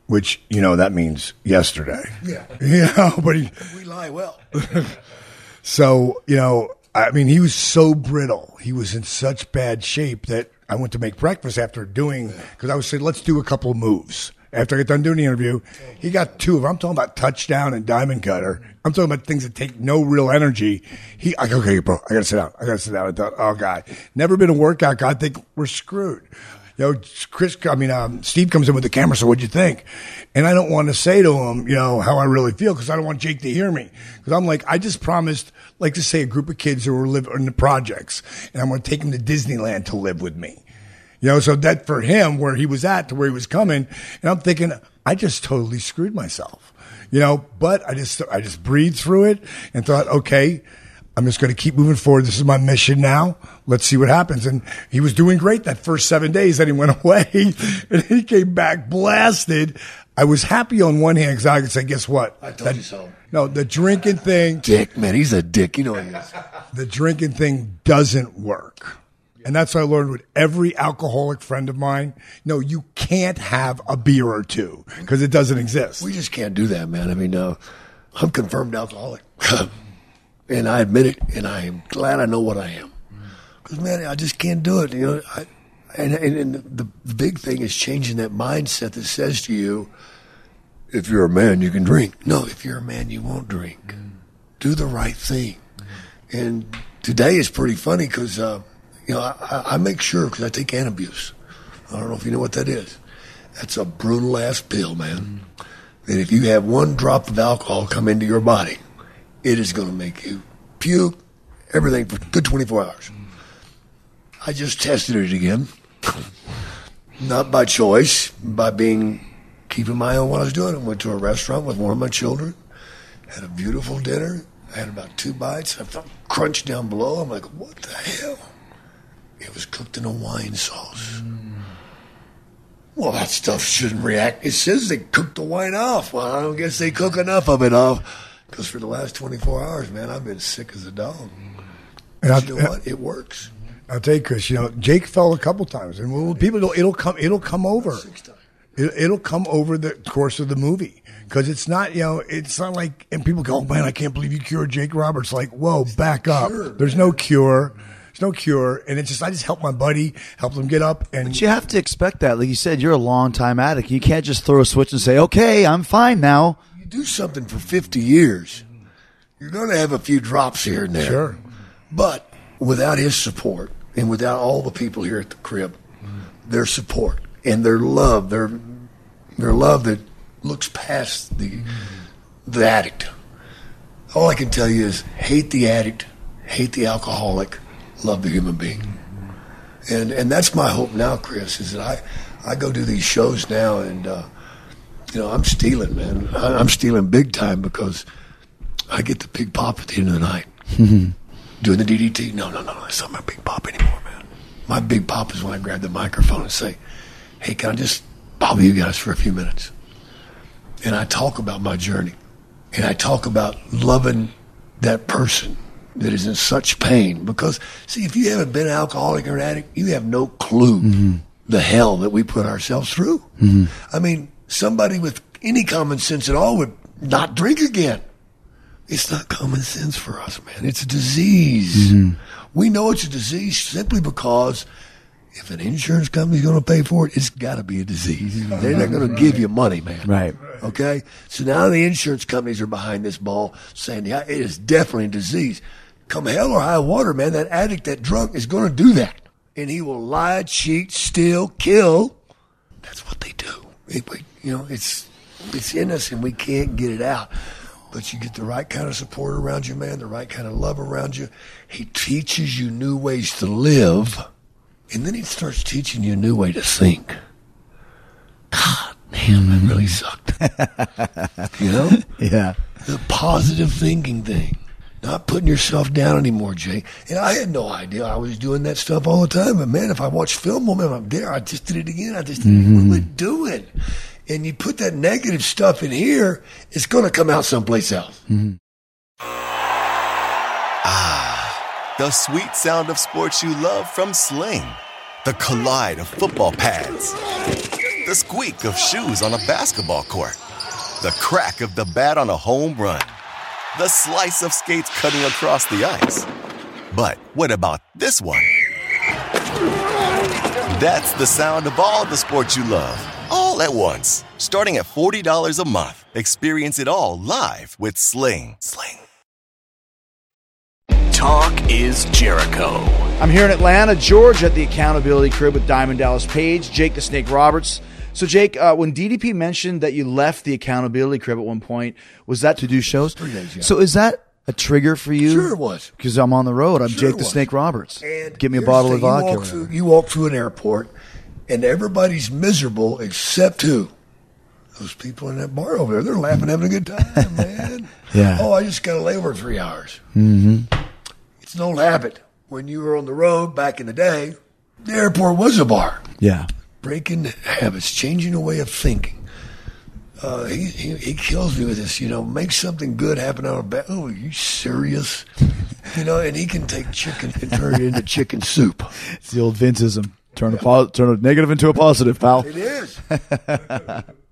which, you know, that means yesterday. Yeah. You know, but he, We lie well. so, you know, I mean, he was so brittle. He was in such bad shape that I went to make breakfast after doing, because I was saying, let's do a couple of moves. After I got done doing the interview, he got two of them. I'm talking about touchdown and diamond cutter. I'm talking about things that take no real energy. He, I go, okay, bro, I gotta sit down. I gotta sit down. I thought, oh God, never been a workout guy. I think we're screwed. You know, Chris, I mean, um, Steve comes in with the camera. So what'd you think? And I don't want to say to him, you know, how I really feel because I don't want Jake to hear me. Because I'm like, I just promised, like to say, a group of kids who were living in the projects, and I'm going to take them to Disneyland to live with me. You know, so that for him, where he was at to where he was coming, and I'm thinking, I just totally screwed myself. You know, but I just I just breathed through it and thought, okay, I'm just going to keep moving forward. This is my mission now. Let's see what happens. And he was doing great that first seven days. Then he went away and he came back blasted. I was happy on one hand because I could say, guess what? I told you so. No, the drinking thing, Dick, man, he's a dick. You know he is. the drinking thing doesn't work. And that's what I learned with every alcoholic friend of mine. No, you can't have a beer or two because it doesn't exist. We just can't do that, man. I mean, uh, I'm confirmed alcoholic, and I admit it, and I am glad I know what I am. Because man, I just can't do it. You know, I, and, and, and the, big thing is changing that mindset that says to you, if you're a man, you can drink. No, if you're a man, you won't drink. Do the right thing. And today is pretty funny because, uh, you know, I, I- make sure because I take Antabuse. I don't know if you know what that is. That's a brutal ass pill, man. That if you have one drop of alcohol come into your body, it is going to make you puke, everything for good 24 hours. I just tested it again. Not by choice, by being keeping my on what I was doing. I went to a restaurant with one of my children, had a beautiful dinner. I had about two bites. I felt crunch down below. I'm like, what the hell? It was cooked in a wine sauce. Well, that stuff shouldn't react. It says they cooked the wine off. Well, I don't guess they cook enough of it off. Because for the last 24 hours, man, I've been sick as a dog. And But you know I'll, what? It works. I'll tell you, Chris, you know, Jake fell a couple times, and well, people, it'll, it'll come, it'll come over. Six times. It, it'll come over the course of the movie because it's not, you know, it's not like, and people go, oh man, I can't believe you cured Jake Roberts. Like, whoa, back up. There's no cure. There's no cure. And it's just, I just help my buddy, help him get up. And But you have to expect that. Like you said, you're a long time addict. You can't just throw a switch and say, "Okay, I'm fine now." You do something for 50 years, you're going to have a few drops here and there. Sure. But without his support and without all the people here at the crib, their support and their love, their their love that looks past the the addict. All I can tell you is hate the addict, hate the alcoholic, love the human being. And and that's my hope now, Chris, is that I, I go do these shows now and uh, you know, I'm stealing, man. I, I'm stealing big time because I get the big pop at the end of the night. Doing the DDT? No, no, no, that's not my big pop anymore, man. My big pop is when I grab the microphone and say, hey, can I just bother you guys for a few minutes? And I talk about my journey. And I talk about loving that person that is in such pain. Because, see, if you haven't been an alcoholic or an addict, you have no clue mm-hmm. the hell that we put ourselves through. Mm-hmm. I mean, somebody with any common sense at all would not drink again. It's not common sense for us, man. It's a disease. Mm-hmm. We know it's a disease simply because if an insurance company's going to pay for it, it's got to be a disease. They're not going to give you money, man. Right. Okay. So now the insurance companies are behind this ball saying, yeah, it is definitely a disease. Come hell or high water, man, that addict, that drunk is going to do that. And he will lie, cheat, steal, kill. That's what they do. It- we- you know, it's, it's in us and we can't get it out. but you get the right kind of support around you, man, the right kind of love around you. He teaches you new ways to live, and then he starts teaching you a new way to think. God, man, that really sucked. you know? Yeah. the positive thinking thing. Not putting yourself down anymore, Jay. And I had no idea I was doing that stuff all the time. But man, if I watch film moment, I'm there. I just did it again. I just did it. What am I doing? And you put that negative stuff in here, it's going to come out someplace else. Ah. The sweet sound of sports you love from Sling. The collide of football pads. The squeak of shoes on a basketball court. The crack of the bat on a home run. The slice of skates cutting across the ice. But what about this one? That's the sound of all the sports you love, all at once. Starting at $40 a month. Experience it all live with Sling. Sling. Talk is Jericho. I'm here in Atlanta, Georgia, at the Accountability Crib with Diamond Dallas Page, Jake the Snake Roberts. So, Jake, uh, when DDP mentioned that you left the Accountability Crib at one point, was that to do shows? days, yeah. So, is that a trigger for you? Sure it was. Because I'm on the road. I'm Sure Jake the. Snake Roberts. And Give me a bottle of vodka. You walk, through, you walk through an airport, and everybody's miserable except who? Those people in that bar over there. They're laughing, having a good time, man. Yeah. Oh, I just got to lay over three hours. Mm-hmm. It's an old habit. When you were on the road back in the day, the airport was a bar. Yeah. Breaking habits, changing a way of thinking. Uh, he, he he kills me with this, you know. Make something good happen out of bad. Oh, are you serious? you know, and he can take chicken and turn it into chicken soup. It's the old Vinceism. Turn a, po- turn a negative into a positive, pal. It is.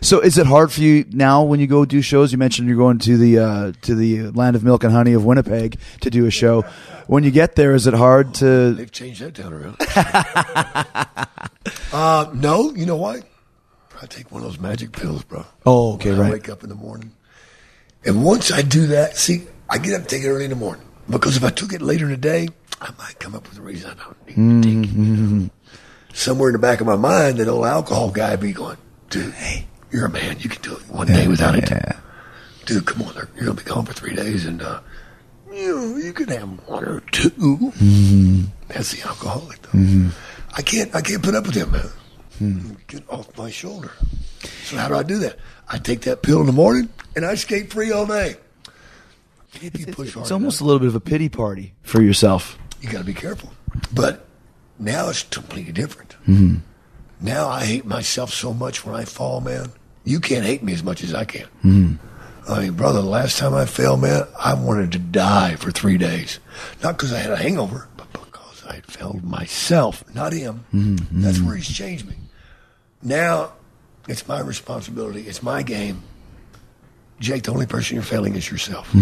So, is it hard for you now when you go do shows? You mentioned you're going to the uh, to the land of milk and honey of Winnipeg to do a show. When you get there, is it hard to? They've changed that town around. uh, no, you know why? I take one of those magic pills, bro. Oh, okay, When I right. wake up in the morning, and once I do that, see, I get up and take it early in the morning because if I took it later in the day, I might come up with a reason I don't need to take it. Somewhere in the back of my mind, that old alcohol guy be going, dude, hey, you're a man. You can do it one day without it. Dude, come on, you're gonna be gone for three days, and uh, you know, you can have one or 2 mm-hmm. That's the alcoholic, though. Mm-hmm. I can't, I can't put up with him, man. Hmm. Get off my shoulder. So how do I do that? I take that pill in the morning, and I skate free all day. If you push hard It's almost a little bit of a pity party for yourself. you got to be careful. But now it's completely different. Mm-hmm. Now I hate myself so much when I fall, man. You can't hate me as much as I can. Hmm. I mean, brother, the last time I fell, man, I wanted to die for three days. Not because I had a hangover, but because I had failed myself, not him. Hmm, hmm. That's where he's changed me. Now it's my responsibility. It's my game. Jake, the only person you're failing is yourself.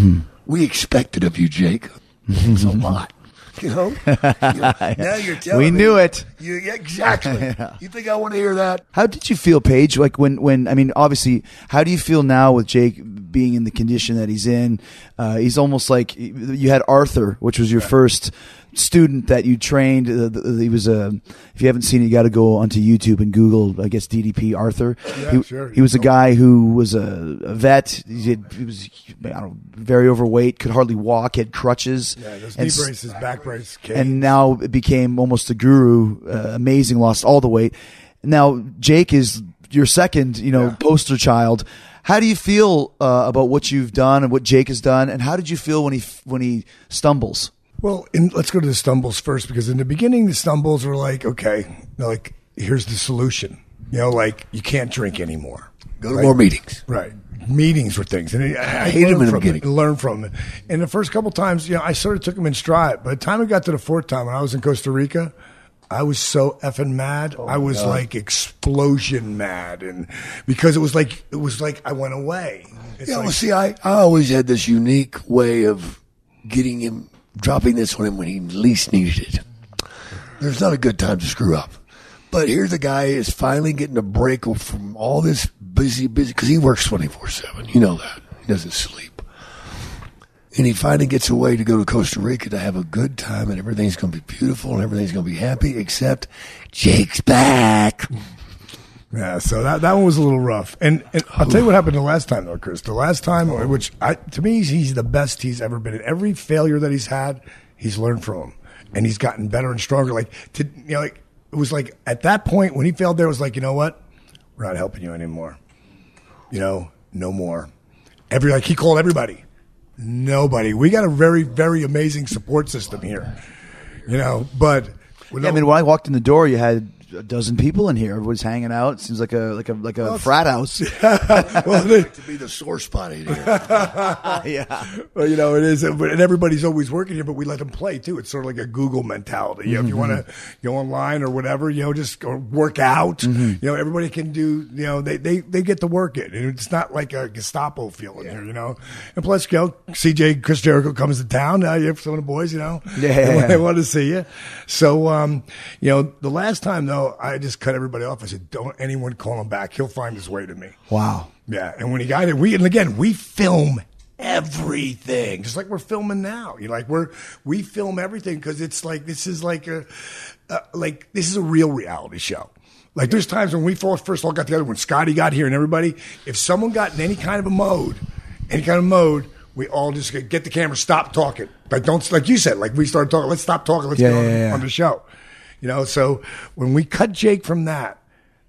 We expect it of you, Jake. It's a lot. You know? now you're telling We me- knew it. You, yeah, exactly. You think I want to hear that? How did you feel, Page? Like when, when I mean, obviously, how do you feel now with Jake being in the condition that he's in? Uh, he's almost like you had Arthur, which was your first student that you trained. Uh, he was a. If you haven't seen it, you got to go onto YouTube and Google. I guess DDP Arthur. Yeah, he, sure. he was a guy who was a, a vet. He, he was I don't know, very overweight, could hardly walk, had crutches. Yeah, those and knee braces, back brace, and now it became almost a guru. Uh, amazing, lost all the weight. Now Jake is your second, you know, poster child. How do you feel uh, about what you've done and what Jake has done, and how did you feel when he when he stumbles? Well, in, let's go to the stumbles first because in the beginning, the stumbles were like, okay, like here's the solution. You know, like you can't drink anymore. Go to Right? more meetings. Right. Meetings were things. And I, I hated 'em learned in the from beginning. It, learned from it. And the first couple times, you know, I sort of took them in stride. By the time it got to the fourth time when I was in Costa Rica, I was so effing mad. Oh, I was like explosion mad. And because it was like, it was like I went away. It's Yeah, like, well, see, I, I always had this unique way of getting him, dropping this on him when he least needed it. There's not a good time to screw up. But here's a guy is finally getting a break from all this busy, busy, because he works 24 7. You know that. He doesn't sleep. And he finally gets away to go to Costa Rica to have a good time, and everything's going to be beautiful and everything's going to be happy, except Jake's back. Yeah, so that, that one was a little rough. And, and I'll tell you what happened the last time, though, Chris. The last time, uh, which I, to me, he's the best he's ever been. In every failure that he's had, he's learned from him, and he's gotten better and stronger. Like to, you know, like it was like at that point when he failed, there it was like, you know what, we're not helping you anymore. You know, no more. Every like he called everybody, nobody. We got a very very amazing support system here. You know, but Yeah, I mean, when I walked in the door, you had a dozen people in here. Everybody's hanging out. Seems like a like a like a frat house. well, they- to be the sore spot in here. yeah. Well, you know, it is, and everybody's always working here, but we let them play too. It's sort of like a Google mentality. You know, if you want to go online or whatever, you know, just go work out. You know, everybody can do. You know, they they they get to work it. And It's not like a Gestapo feeling here. You know, and plus, you know, CJ Chris Jericho comes to town. Uh, you have some of the boys. You know, Yeah. they want to see you. So, um, you know, the last time though, I just cut everybody off. I said, "Don't anyone call him back. He'll find his way to me." Wow. Yeah, and when he got it, we and again we film everything, just like we're filming now. You know, like we're we film everything because it's like this is like a uh, like this is a real reality show. Like there's times when we first first all got together when Scotty got here and everybody, if someone got in any kind of a mode, any kind of mode, we all just get get the camera, stop talking. Like don't like you said, like we started talking. Let's stop talking. Let's Yeah, get on, yeah, yeah. on the show. You know, so when we cut Jake from that,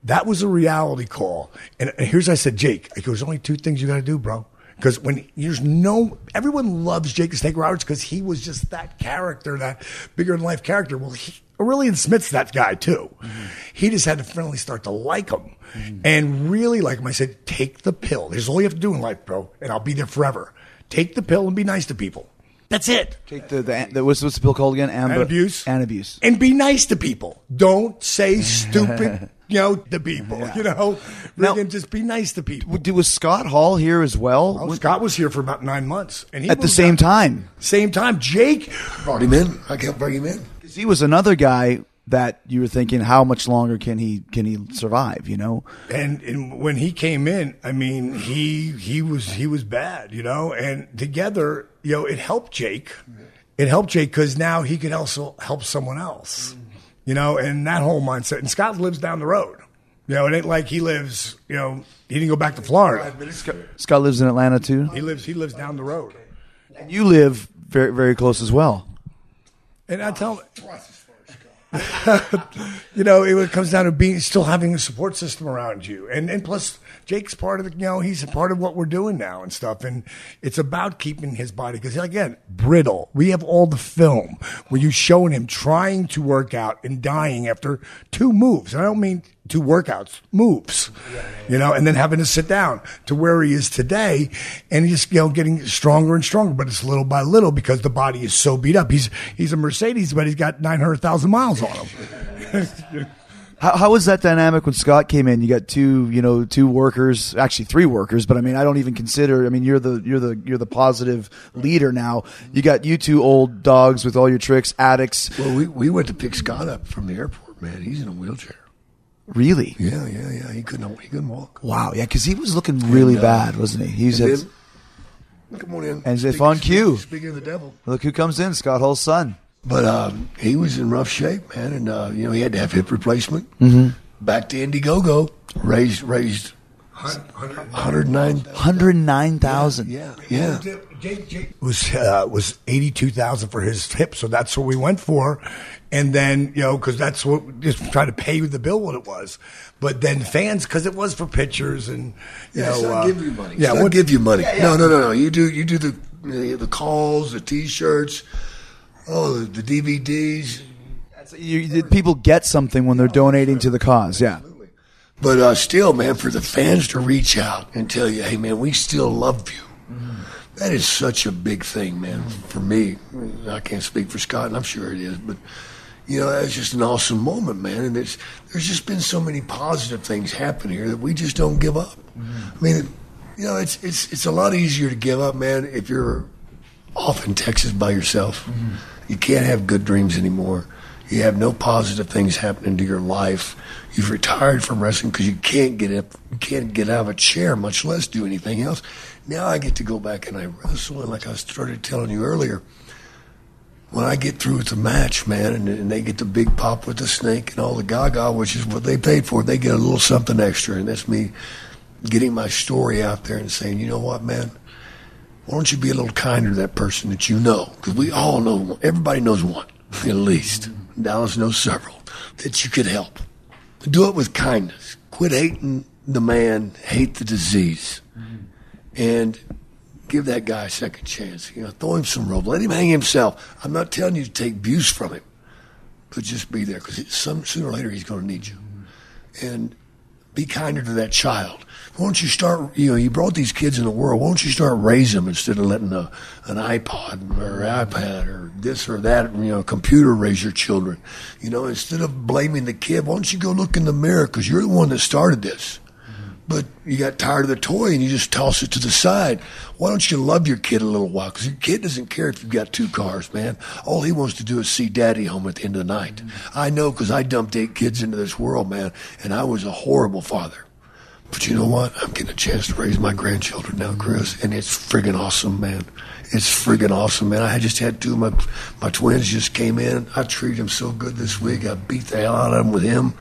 that was a reality call. And, and here's I said, Jake, I go, there's only two things you got to do, bro. Because when there's no, everyone loves Jake the Snake Roberts because he was just that character, that bigger than life character. Well, he, Aurelian Smith's that guy too. He just had to finally start to like him and really like him. I said, take the pill. There's all you have to do in life, bro, and I'll be there forever. Take the pill and be nice to people. That's it. Take the, the, the what's, what's the bill called again? Amb- Antabuse. And abuse. And be nice to people. Don't say stupid, you know, to people. You know, Now- Friggin' just be nice to people. W- Was Scott Hall here as well? Oh, Scott was here for about nine months, and he At the same out- time. Same time, Jake. Brought him in. I kept bringing him in. 'Cause he was another guy that you were thinking, how much longer can he can he survive? You know, And, and when he came in, I mean, he he was he was bad, you know. And together, you know, it helped Jake. It helped Jake because now he could also help someone else, you know. And that whole mindset. And Scott lives down the road. You know, it ain't like he lives. You know, he didn't go back to Florida. Scott lives in Atlanta too. He lives. He lives down the road. And you live very very close as well. And I tell him, you know, it comes down to being still having a support system around you, and and plus Jake's part of the, you know, he's a part of what we're doing now and stuff, and it's about keeping his body because again, brittle. We have all the film where you showing him trying to work out and dying after two moves. And I don't mean two workouts, moves, you know, and then having to sit down to where he is today, and he's you know getting stronger and stronger, but it's little by little because the body is so beat up. He's he's a Mercedes, but he's got nine hundred thousand miles on him. How, how was that dynamic when Scott came in? You got two, you know, two workers, actually three workers, but I mean, I don't even consider. I mean, you're the you're the you're the positive leader now. You got you two old dogs with all your tricks, addicts. Well, we, we went to pick Scott up from the airport, man. He's in a wheelchair. Really? Yeah, yeah, yeah. He couldn't he couldn't walk. Wow. Yeah, because he was looking really And, uh, bad, wasn't he? He's And at, then- come on in. And if Speak- on cue. Speaking of the devil. look who comes in, Scott Hall's son. But um, he was in rough shape, man, and uh, you know he had to have hip replacement. Mm-hmm. Back to Indiegogo, raised raised, hundred nine. Hundred nine thousand. Yeah, yeah. Jake, Jake was uh, was eighty two thousand for his hip, so that's what we went for. And then you know because that's what just try to pay the bill what it was. But then fans because it was for pictures and you Yeah, it's know not uh, give you money. Yeah, we'll give you money. No, no, no, no. You do you do the the, the calls, the T-shirts, oh, the, the DVDs. You, you- people get something when they're donating to the cause. Yeah. But uh, still, man, for the fans to reach out and tell you, hey, man, we still love you. That is such a big thing, man, for me. I can't speak for Scott, and I'm sure it is, but you know, that's just an awesome moment, man. And it's, there's just been so many positive things happen here that we just don't give up. Mm-hmm. I mean, you know, it's it's it's a lot easier to give up, man, if you're off in Texas by yourself. Mm-hmm. You can't have good dreams anymore. You have no positive things happening to your life. You've retired from wrestling because you can't get up, you can't get out of a chair, much less do anything else. Now I get to go back and I wrestle, and like I started telling you earlier, when I get through with the match, man, and, and they get the big pop with the snake and all the gaga, which is what they paid for, they get a little something extra, and that's me getting my story out there and saying, you know what, man, why don't you be a little kinder to that person that you know? Because we all know, everybody knows one, at least. Dallas knows several that you could help. Do it with kindness. Quit hating the man, hate the disease, and give that guy a second chance. You know, throw him some rope. Let him hang himself. I'm not telling you to take abuse from him, but just be there because some sooner or later he's going to need you. And be kinder to that child. Why don't you start? You know, you brought these kids in the world. Why don't you start raising them instead of letting a, an iPod or iPad or this or that, you know, computer raise your children? You know, instead of blaming the kid, why don't you go look in the mirror because you're the one that started this. But you got tired of the toy and you just toss it to the side. Why don't you love your kid a little while? Because your kid doesn't care if you've got two cars, man. All he wants to do is see daddy home at the end of the night. Mm-hmm. I know because I dumped eight kids into this world, man, and I was a horrible father. But you know what? I'm getting a chance to raise my grandchildren now, Chris, and it's friggin' awesome, man. It's friggin' awesome, man. I just had two of my my twins just came in. I treated them so good this week. I beat the hell out of them with him.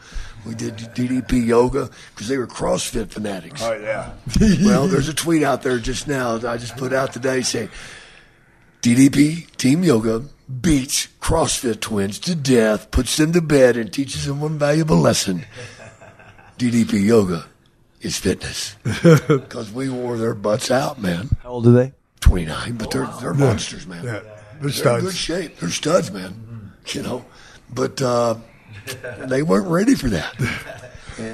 We did DDP yoga because they were CrossFit fanatics. Oh yeah. well, there's a tweet out there just now that I just put out today saying DDP Team Yoga beats CrossFit twins to death, puts them to bed, and teaches them one valuable lesson. DDP Yoga is fitness because we wore their butts out, man. How old are they? 29, but they're they're monsters, man. Yeah. They're They're in studs. good shape. They're studs, man. You know, but uh, they weren't ready for that.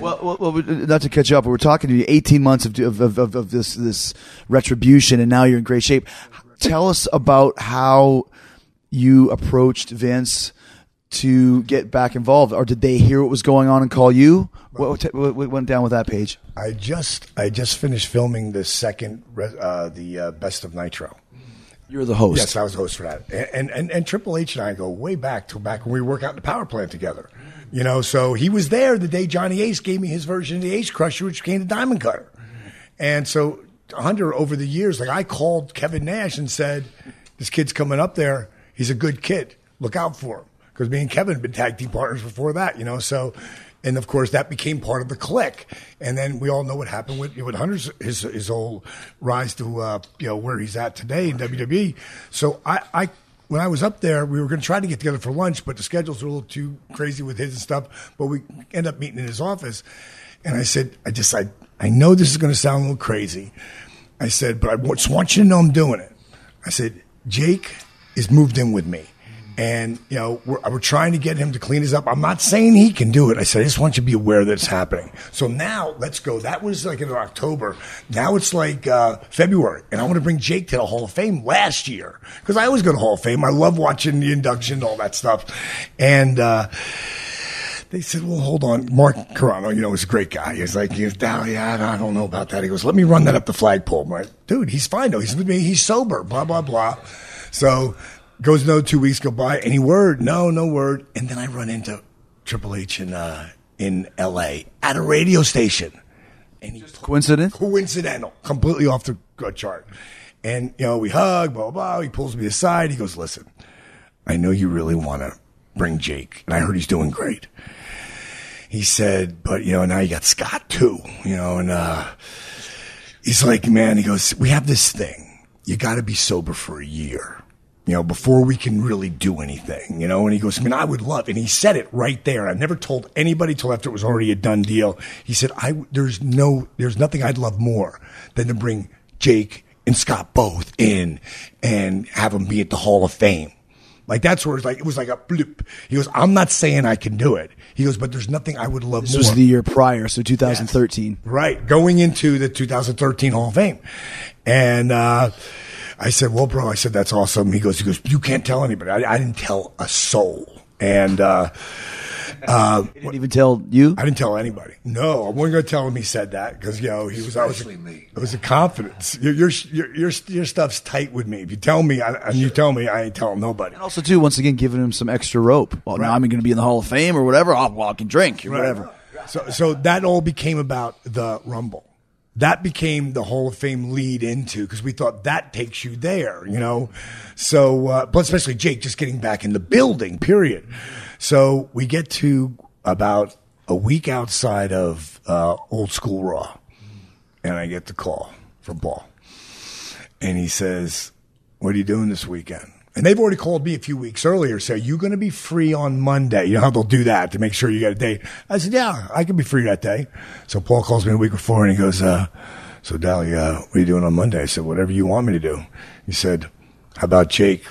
Well, well, well, not to catch up, but we're talking to you 18 months of, of, of, of this this retribution, and now you're in great shape. Tell us about how you approached Vince to get back involved, or did they hear what was going on and call you? What, what, what went down with that Page? I just I just finished filming the second uh, the uh, Best of Nitro. You're the host. Yes, I was the host for that. And, and and Triple H and I go way back to back when we work out in the power plant together. You know, so he was there the day Johnny Ace gave me his version of the Ace Crusher, which became the Diamond Cutter. And so Hunter, over the years, like I called Kevin Nash and said, "This kid's coming up there. He's a good kid. Look out for him." Because me and Kevin had been tag team partners before that, you know. So, and of course, that became part of the Kliq. And then we all know what happened with with Hunter's his his whole rise to uh, you know where he's at today in WWE. So I. I when I was up there, we were going to try to get together for lunch, but the schedules were a little too crazy with his and stuff. But we end up meeting in his office, and I said, I just, I, I know this is going to sound a little crazy. I said, but I just want you to know I'm doing it. I said, Jake is moved in with me. And, you know, we're, we're trying to get him to clean us up. I'm not saying he can do it. I said, I just want you to be aware that it's happening. So now let's go. That was like in October. Now it's like uh, February. And I want to bring Jake to the Hall of Fame last year. Because I always go to Hall of Fame. I love watching the induction, and all that stuff. And, uh, they said, well, hold on. Mark Carrano, you know, is a great guy. He's like, he's down. Yeah, I don't know about that. He goes, let me run that up the flagpole. I'm like, dude, he's fine though. He's. He's sober, blah, blah, blah. So goes no two weeks go by. Any word? No, no word. And then I run into Triple H in, uh, in LA at a radio station. And he Coincidence? coincidental, completely off the chart. And, you know, we hug, blah, blah, blah. He pulls me aside. He goes, listen, I know you really want to bring Jake, and I heard he's doing great. He said, but, you know, now you got Scott too, you know, and, uh, he's like, man, he goes, we have this thing. You got to be sober for a year. You know, before we can really do anything, you know, and he goes, I mean, I would love, and he said it right there. I've never told anybody till after it was already a done deal. He said, I, there's no, there's nothing I'd love more than to bring Jake and Scott both in and have them be at the Hall of Fame. Like that's where it's like, it was like a bloop. He goes, I'm not saying I can do it. He goes, but there's nothing I would love This more. was the year prior, so 2013. Right, going into the 2013 Hall of Fame, and uh, I said, "Well, bro," I said, "That's awesome." He goes, "He goes, you can't tell anybody." I, I didn't tell a soul, and uh, uh, He didn't even tell you. I didn't tell anybody. No, I wasn't going to tell him he said that because you know he was. I was. Especially me. It was a confidence. Your your your your, your stuff's tight with me. If you tell me, I, and you tell me, I ain't telling nobody. And also, too, once again, giving him some extra rope. Well, now I'm going to be in the Hall of Fame or whatever. I'll, well, I can drink or whatever. So, so that all became about the Rumble. That became the Hall of Fame lead into because we thought that takes you there, you know. So, uh, but especially Jake just getting back in the building, period. So we get to about a week outside of uh, Old School Raw, and I get the call from Paul, and he says, "What are you doing this weekend?" And they've already called me a few weeks earlier. Say, you're going to be free on Monday? You know how they'll do that to make sure you get a date. I said, yeah, I can be free that day. So Paul calls me a week before and he goes, uh, so Dally, uh, what are you doing on Monday? I said, whatever you want me to do. He said, how about Jake?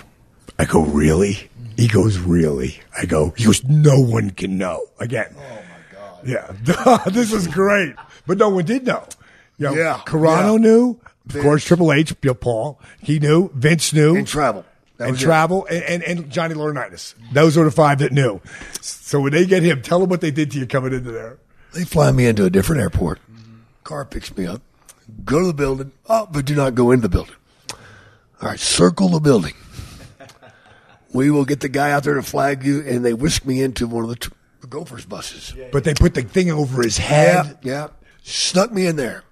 I go, really? He goes, really? I go, he goes, no one can know. Again. Oh my God. Yeah. this is great. But no one did know. You know, Yeah, Carrano yeah. knew. Of course, Triple H, Paul, he knew. Vince knew And travel. That and it. travel and, and, and Johnny Laurinaitis. Those are the five that knew. So when they get him, tell them what they did to you coming into there. They fly me into a different airport. Car picks me up. Go to the building. Oh, but do not go into the building. All right, circle the building. We will get the guy out there to flag you, and they whisk me into one of the, t- the Gophers buses. But they put the thing over his Yeah, head. yeah. Snuck me in there.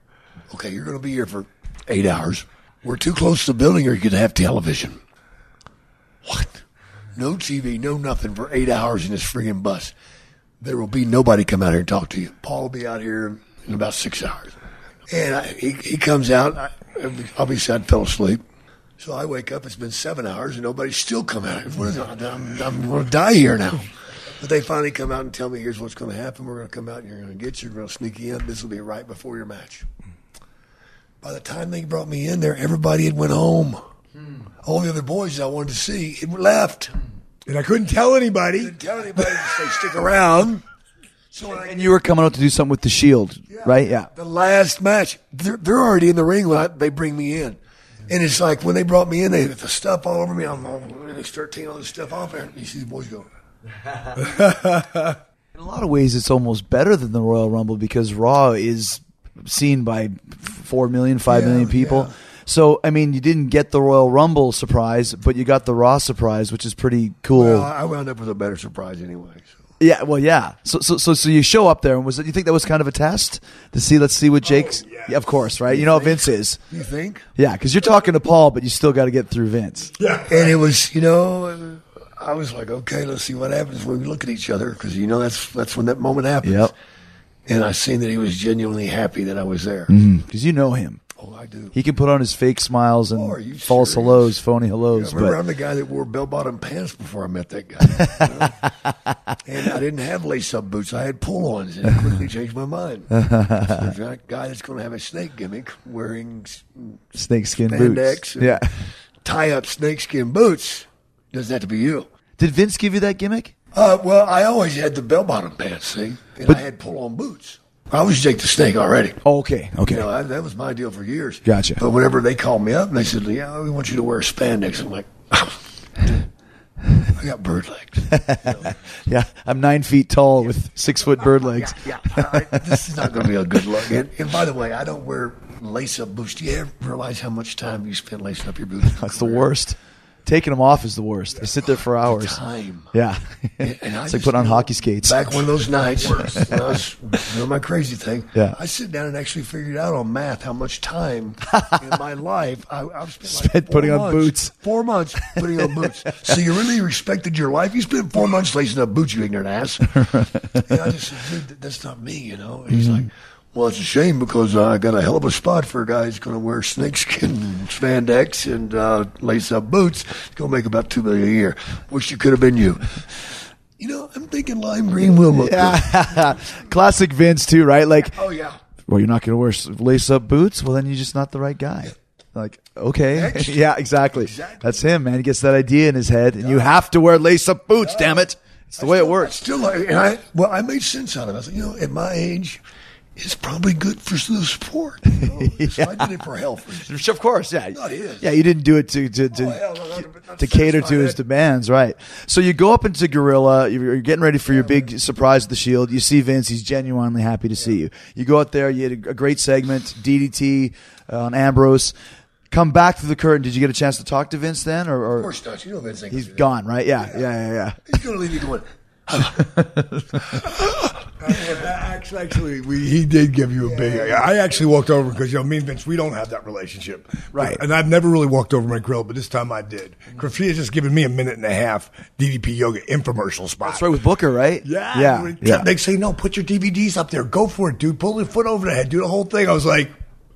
Okay, you're going to be here for eight hours. We're too close to the building, or you could have television. What? No TV, no nothing for eight hours in this friggin' bus. There will be nobody come out here and talk to you. Paul will be out here in about six hours. And I, he, he comes out. I, obviously, I fell asleep. So I wake up. It's been seven hours, and nobody's still come out. Is? I'm, I'm going to die here now. But they finally come out and tell me, here's what's going to happen. We're going to come out and you're going to get you. We're going to sneak you in. This will be right before your match. By the time they brought me in there, everybody had went home. Hmm. All the other boys I wanted to see had left. And I couldn't tell anybody. Didn't tell anybody to say stick around. So when I And you were coming out to do something with the Shield, right? Yeah. the last match. They're, they're already in the ring when I, they bring me in. And it's like when they brought me in, they had the stuff all over me. I'm, and they start taking all this stuff off and You see the boys go, In a lot of ways, it's almost better than the Royal Rumble because Raw is seen by four million, five Yeah, million people. yeah. So, I mean, you didn't get the Royal Rumble surprise, but you got the Raw surprise, which is pretty cool. well, I wound up with a better surprise anyway. So. yeah, well, yeah. So, so, so, so you show up there, and was it? You think that was kind of a test to see? Let's see what oh, Jake's. yeah. of course, right? You know how Vince is. You think? Yeah, because you're talking to Paul, but you still got to get through Vince. Yeah, and it was, you know, I was like, okay, let's see what happens when we look at each other because you know that's that's when that moment happens. Yep. And I seen that he was genuinely happy that I was there. Mm-hmm. Because you know him. Oh, I do. He can put on his fake smiles and Oh, false serious? hellos, phony hellos. I remember but I'm the guy that wore bell-bottom pants before I met that guy. you know? and I didn't have lace-up boots. I had pull-ons, and I quickly changed my mind. So that guy that's going to have a snake gimmick wearing s- snakeskin spandex, boots. Yeah. tie-up snakeskin boots. Doesn't have to be you. Did Vince give you that gimmick? Uh, well, I always had the bell-bottom pants, see, and I had pull-on boots. I was Jake the Snake already. Oh, okay. Okay. You know, I, that was my deal for years. Gotcha. But whenever they called me up and they said, "Yeah, we want you to wear spandex," I'm like, I got bird legs. yeah, I'm nine feet tall with six foot bird legs. Yeah, I, this is not going to be a good look. And, and by the way, I don't wear lace-up boots. Do you ever realize how much time you spend lacing up your boots? That's the worst. Taking them off is the worst. I sit there for hours. Time. Yeah. And- and I it's like putting on hockey skates. Back one of those nights, when I was doing my crazy thing, Yeah. I sit down and actually figured out on math how much time in my life I, I've spent, like Spent four putting on months- boots. Four months putting on boots. So you really respected your life. You spent four months lacing up boots, you ignorant ass. and I just said, dude, that's not me, you know. And he's Mm-hmm. like. Well, it's a shame because uh, I got a hell of a spot for a guy who's going to wear snakeskin spandex and uh, lace up boots. He's going to make about two million a year. Wish you could have been you. You know, I'm thinking lime green will look good. Classic Vince too, right? Like, Oh yeah. well, you're not going to wear lace up boots. Well, then you're just not the right guy. Like, okay, yeah, exactly. Exactly. That's him, man. He gets that idea in his head, and you have to wear lace up boots. Damn it! It's the way it I works. still like, and I well, I made sense out of it. I said, you know, at my age, it's probably good for the sport. You know? So I did it for health reasons. Of course, yeah. Not his. Yeah, you didn't do it to to to, Oh, hell to cater to his demands, right? So you go up into Gorilla. You're getting ready for your big surprise at the Shield. You see Vince. He's genuinely happy to see you. You go out there. You had a, great segment. DDT uh, on Ambrose. Come back through the curtain. Did you get a chance to talk to Vince then, or, or Of course not. You know Vince he's gonna do that. gone? Right? Yeah, yeah, yeah, yeah. He's going to leave you going, Actually, actually we, he did give you a big. I actually walked over because you know me and Vince, we don't have that relationship, Right. And I've never really walked over my grill, but this time I did. Graffiti just given me a minute and a half DDP yoga infomercial spot. That's right with Booker, right? Yeah, yeah, yeah. They say no, put your DVDs up there, go for it, dude. Pull your foot over the head, do the whole thing. I was like,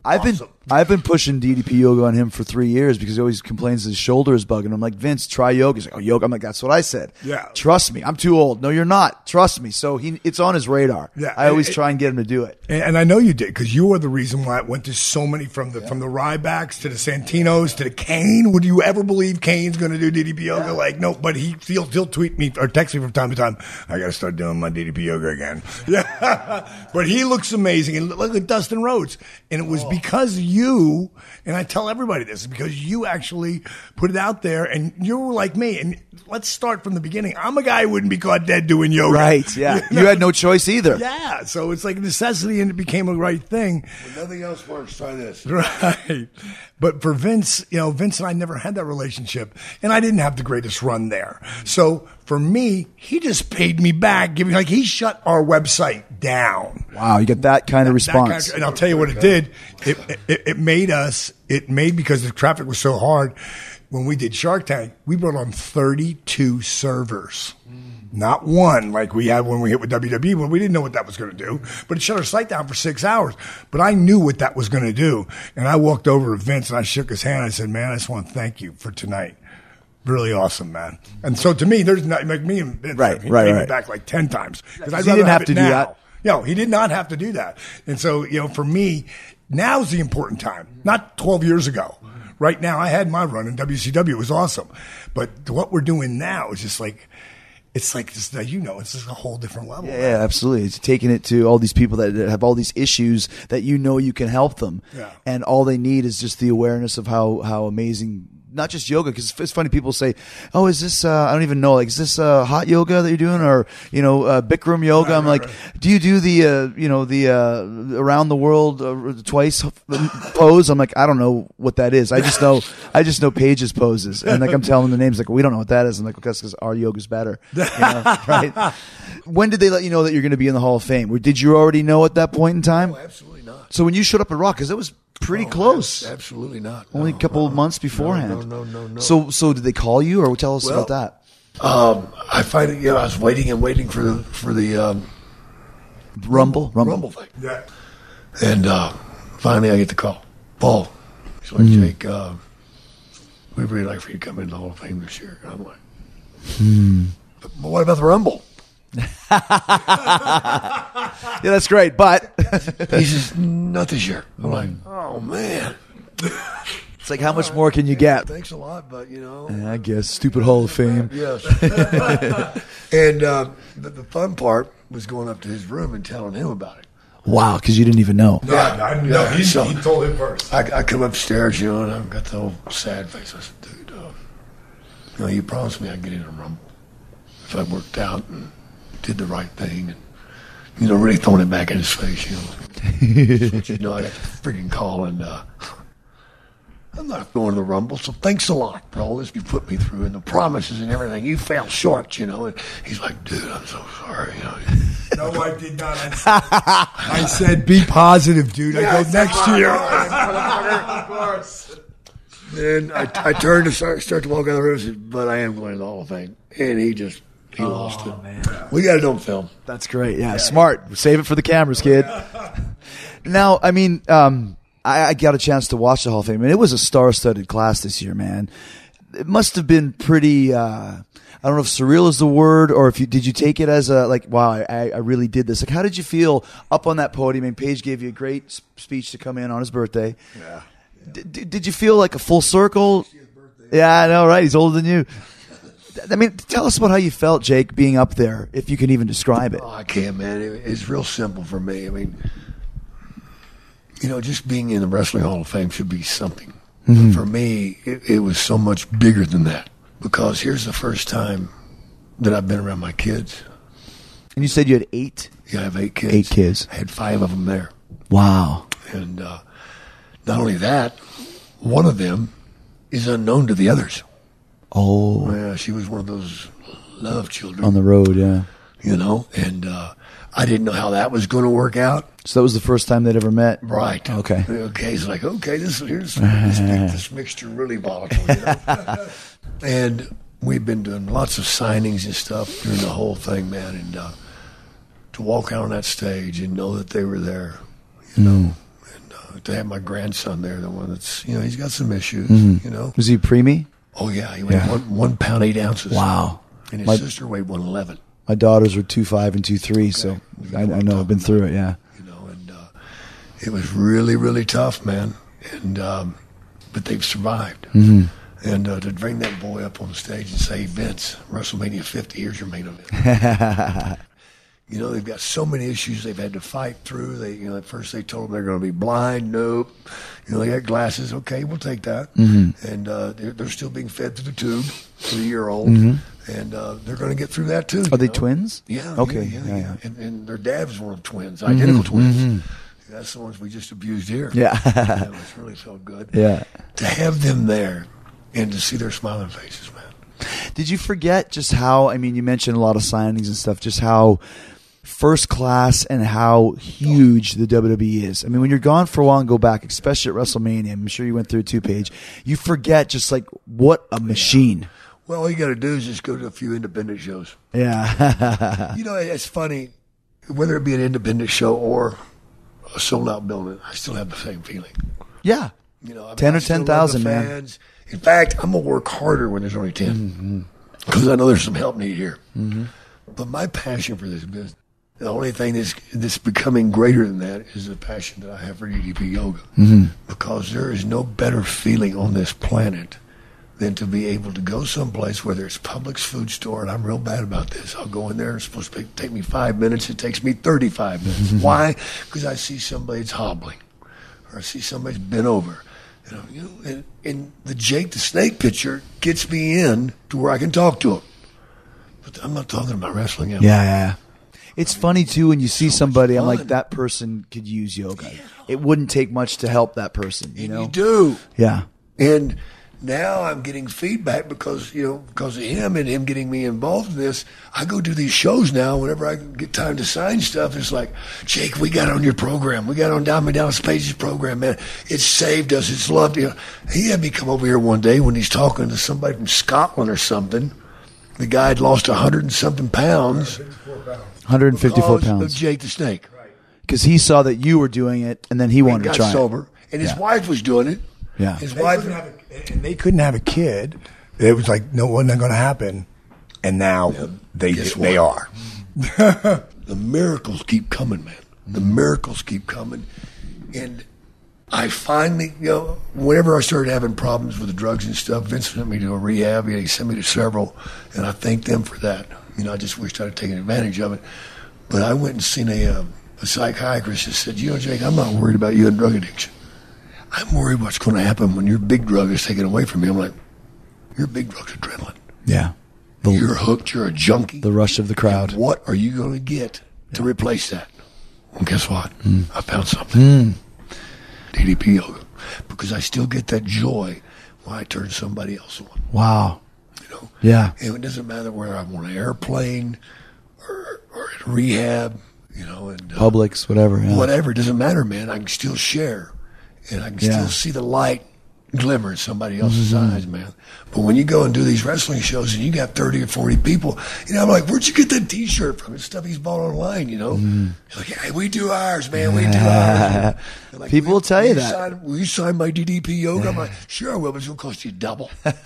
I've been awesome. I've been pushing DDP yoga on him for three years because he always complains his shoulder is bugging. I'm like, Vince, try yoga. He's like, oh, yoga. I'm like, that's what I said. Yeah. Trust me. I'm too old. No, you're not. Trust me. So he, it's on his radar. Yeah. I always It- try and get him to do it. And, and I know you did because you were the reason why it went to so many from the from the Rybacks to the Santinos to the Kane. Would you ever believe Kane's going to do DDP yoga? Like no, but he he'll, he'll tweet me or text me from time to time. I got to start doing my DDP yoga again. Yeah, but he looks amazing. And look at Dustin Rhodes, and it was oh. because you. You, and I tell everybody this because you actually put it out there, and you were like me. And let's start from the beginning. I'm a guy who wouldn't be caught dead doing yoga. Right. Yeah. You know? You had no choice either. Yeah, so it's like a necessity and it became a right thing. Nothing else works. Try this. Right. But for Vince, you know, Vince and I never had that relationship and I didn't have the greatest run there. So for me, he just paid me back, giving like he shut our website down. Wow. You get that kind of That kind response. of- and I'll tell you what it did. It, it, it made us, it made because the traffic was so hard. When we did Shark Tank, we brought on 32 servers. Not one like we had when we hit with WWE, when we didn't know what that was going to do. But it shut our site down for six hours. But I knew what that was going to do. And I walked over to Vince and I shook his hand. I said, Man, I just want to thank you for tonight. Really awesome, man. And so to me, there's not like me and Vince. Right, he right, paid me right. back like 10 times. Because I didn't have to do that. No, he did not have to do that. And so, you know, for me, now's the important time, not 12 years ago. Right now, I had my run in WCW. It was awesome. But what we're doing now is just like, it's like, this, you know, it's just a whole different level. Yeah, yeah, absolutely. It's taking it to all these people that that have all these issues that you know you can help them, Yeah. and all they need is just the awareness of how how amazing. Not just yoga, because it's funny. People say, "Oh, is this? Uh, I don't even know. Like, is this uh, hot yoga that you're doing, or you know, uh, Bikram yoga?" I'm like, "Do you do the, uh, you know, the uh, around the world uh, twice pose?" I'm like, "I don't know what that is. I just know, I just know Page's poses." And like, I'm telling the names. Like, we don't know what that is. I'm like, "Because because our yoga's better." You know, right? When did they let you know that you're going to be in the Hall of Fame? Or did you already know at that point in time? No, absolutely not. So when you showed up at Rock, because it was pretty No, close, abs- Absolutely not. only No, a couple no, of months beforehand. No, no, no, no. So so did they call you, or tell us Well, about that? um, I find it. You know, I was waiting and waiting for the for the um, Rumble, Rumble. rumble thing, Yeah. and uh, finally I get the call. Paul, he's like, Hmm. Jake, uh, we'd really like for you to come into the Hall of Fame this year. And I'm like, Hmm. but, but what about the rumble? Yeah, that's great, but He says, not this year. I'm like, oh man, it's like how much more can you get? thanks a lot, but you know. Yeah, I guess stupid Hall of Fame. Yes. and uh, the, the fun part was going up to his room and telling him about it. Wow, because you didn't even know. No, I, no, he, So- he told him first. I, I come upstairs, you know, and I've got the whole sad face. I said, dude, uh, you know, you promised me I'd get in a rumble if I worked out and did the right thing and, you know, really throwing it back in his face, you know. but, you know, I got the freaking call and, uh, I'm not going to the Rumble, so thanks a lot for all this you put me through and the promises and everything. You fell short, you know. And he's like, dude, I'm so sorry, you know. No, I did not. I, I said, be positive, dude. I go next year. Of Then I, I turned to start, start to walk out of the room and said, but I am going to the Hall of Fame. And he just, he lost it. We got it on film. That's great. Yeah, smart. Save it for the cameras, kid. now, I mean, um, I, I got a chance to watch the Hall of Fame, and it was a star-studded class this year, man. It must have been pretty. Uh, I don't know if surreal is the word, or if you did you take it as a like, wow, I, I really did this. Like, how did you feel up on that podium? I mean, Page gave you a great speech to come in on his birthday. Yeah. D- d- did you feel like a full circle? Yeah, I know, right? He's older than you. I mean, tell us about how you felt, Jake, being up there, if you can even describe it. Oh, I can't, man. It's real simple for me. I mean, you know, just being in the Wrestling Hall of Fame should be something. But for me, it, it was so much bigger than that because here's the first time that I've been around my kids. And you said you had eight. Yeah, I have eight kids. Eight kids. I had five of them there. Wow. And uh, not only that, one of them is unknown to the others. Oh, Yeah, she was one of those love children. on the road, yeah. you know, and uh, I didn't know how that was going to work out. So that was the first time they'd ever met. Right. Okay. Okay. It's like, okay, this here's this, this mixture really volatile. You know? and we've been doing lots of signings and stuff during the whole thing, man. And uh, to walk out on that stage and know that they were there, you know, and uh, to have my grandson there, the one that's, you know, he's got some issues, you know. Was he preemie? Oh yeah, he weighed Yeah. one, one pound eight ounces. Wow. And his My- sister weighed one eleven. My daughters were two five and two three, so I, I know I've been through it. Yeah. you know, and uh, it was really, really tough, man. And um, but they've survived. Mm-hmm. And uh, to bring that boy up on the stage and say, Vince, WrestleMania 50, here's your main event. you know, they've got so many issues they've had to fight through. They, you know, at first they told them they're going to be blind. Nope. You know, they got glasses. Okay, we'll take that. Mm-hmm. And uh, they're, they're still being fed through the tube for a year old. And uh, they're going to get through that too. Mm-hmm. Are they know? twins? Yeah. Okay. Yeah, yeah, Yeah, yeah. And, and their dad was one of twins, identical twins. Mm-hmm. That's the ones we just abused here. Yeah. Yeah, really felt good. Yeah. To have them there and to see their smiling faces, man. Did you forget just how? I mean, you mentioned a lot of signings and stuff. Just how first class and how huge the WWE is. I mean, when you're gone for a while and go back, especially at WrestleMania, I'm sure you went through a two page. You forget just like what a machine. Well, all you got to do is just go to a few independent shows. Yeah. You know, it's funny, whether it be an independent show or a sold out building, I still have the same feeling. yeah. You know, I mean, 10 or I still love 10,000, man. fans. In fact, I'm gonna work harder when there's only 10 mm-hmm. because I know there's some help needed here. Mm-hmm. But my passion for this business, the only thing that's that's becoming greater than that is the passion that I have for DDP yoga. Mm-hmm. Because there is no better feeling on this planet than to be able to go someplace, whether it's Publix food store, and I'm real bad about this. I'll go in there, it's supposed to take me five minutes, it takes me 35 minutes. Mm-hmm. Why? Because I see somebody that's hobbling, or I see somebody's bent over. You know, you know and, and the Jake the Snake picture gets me in to where I can talk to him. But I'm not talking about wrestling. am I? Yeah, yeah. It's funny too when you see somebody. I'm like, that person could use yoga. It wouldn't take much to help that person. You And know? you do. Yeah. And now I'm getting feedback because you know because of him and him getting me involved in this. I go do these shows now. Whenever I get time to sign stuff, it's like, Jake, we got on your program. We got on Diamond Dallas Page's program, man. It saved us. It's loved you. He had me come over here one day when he's talking to somebody from Scotland or something. The guy had lost a hundred and something pounds 154 because of pounds. Jake the Snake. Because he saw that you were doing it, and then he He wanted got to try. it. sober, and his Yeah. wife was doing it. Yeah. His They wife. couldn't have a, and they couldn't have a kid. It was like no, wasn't going to happen. And now they guess they what? are. the miracles keep coming, man. The mm-hmm. miracles keep coming. And I finally, you know, whenever I started having problems with the drugs and stuff, Vince sent me to a rehab. And he sent me to several, and I thank them for that. You know, I just wished I'd have taken advantage of it. But I went and seen a, uh, a psychiatrist that said, you know, Jake, I'm not worried about you and drug addiction. I'm worried what's going to happen when your big drug is taken away from you. I'm like, your big drug's adrenaline. Yeah. you're hooked. You're a junkie. The rush of the crowd. What are you going to get to replace that? Well, guess what? Hmm. I found something. DDP yoga. Because I still get that joy when I turn somebody else on. Wow. Know? Yeah. And it doesn't matter whether I'm on an airplane or, or in rehab, you know, and uh, Publix, whatever. Yeah. whatever. It doesn't matter, man. I can still share, and I can Yeah. still see the light glimmer in somebody else's Mm-hmm. eyes, man. But when you go and do these wrestling shows and you got thirty or forty people, you know, I'm like, where'd you get that T-shirt from? It's stuff he's bought online, you know. Mm-hmm. Like, hey, we do ours, man. We do ours. Like, People will tell you you that. Sign, will you sign my DDP yoga? I'm like, sure I will, but it's gonna cost you double.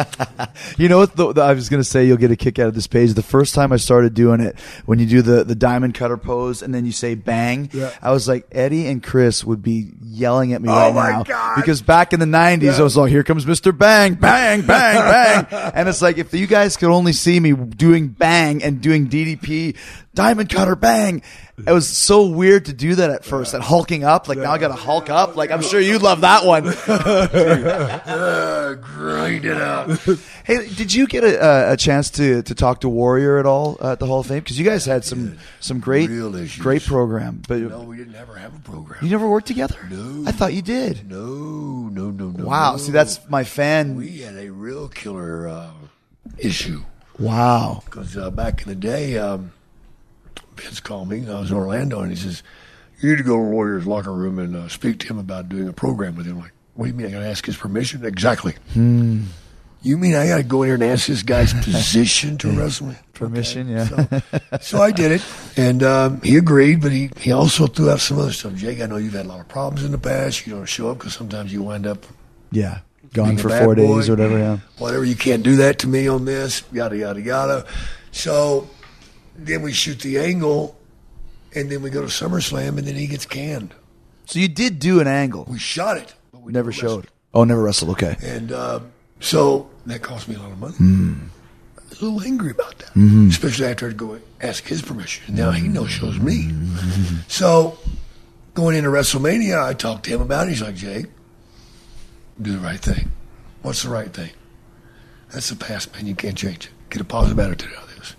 You know what? The, the- I was going to say you'll get a kick out of this Page. The first time I started doing it, when you do the, the diamond cutter pose and then you say bang, I was like, Eddie and Chris would be yelling at me right Oh my now. God. Because back in the 90s, I was like, here comes Mr. Bang, bang, bang, bang. and it's like, if you guys could only see me doing bang and doing DDP, diamond cutter, bang. It was so weird to do that at first, that hulking up. Like now I got to hulk up. Like I'm sure you'd love that one. uh, grind it out. Hey, did you get a, a, a chance to, to talk to Warrior at all at the Hall of Fame? Because you guys had some some great Real issues. great program, but No, we didn't ever have a program. you never worked together. No. I thought you did. No, no, no, no. Wow, no. see that's my fan. we had a real killer uh, issue wow. because uh, back in the day, um, Vince called me. I was in Orlando, and he says, "You need to go to the Warriors locker room and uh, speak to him about doing a program with him." I'm like, what do you mean? I got to ask his permission? Exactly. You mean I got to go in here and ask this guy's position to wrestle me? Permission, yeah. So, so I did it, and um, he agreed. But he, he also threw out some other stuff. Jake, I know you've had a lot of problems in the past. You don't show up because sometimes you wind up yeah, gone for four boy, days or whatever. Yeah. Whatever, you can't do that to me on this, yada, yada, yada. So then we shoot the angle, and then we go to SummerSlam, and then he gets canned. So you did do an angle. We shot it, but we Never wrestled. showed. Oh, never wrestled. Okay. And uh, so that cost me a lot of money. Hmm. I was a little angry about that, Mm-hmm. especially after I had to go ask his permission. Now he no shows me. Mm-hmm. So going into WrestleMania, I talked to him about it. He's like, Jake, do the right thing. What's the right thing? That's the past, man. You can't change it. Get a positive attitude out of this.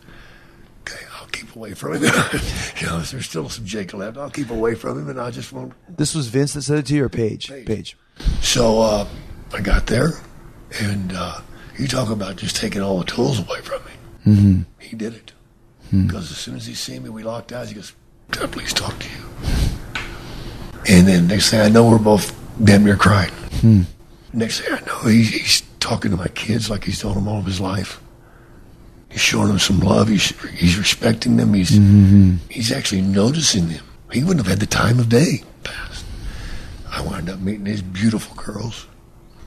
Okay, I'll keep away from him. you know, there's still some Jake left. I'll keep away from him, and I just won't This was Vince that said it to you, or Page? Page. Page. so uh, I got there, and uh, you talk about just taking all the tools away from me. Mm-hmm. He did it. Because as soon as he seen me, we locked eyes. He goes, "Can I please talk to you?" And then next thing I know, we're both damn near crying. Next thing I know, he's, he's talking to my kids like he's told them all of his life. He's showing them some love. He's he's respecting them. He's mm-hmm. he's actually noticing them. He wouldn't have had the time of day past. I wound up meeting these beautiful girls,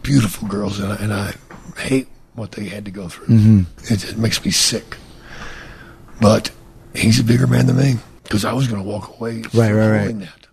beautiful girls, and I, and I hate what they had to go through. Mm-hmm. It, it makes me sick. But he's a bigger man than me because I was going to walk away. Right, right, right. That.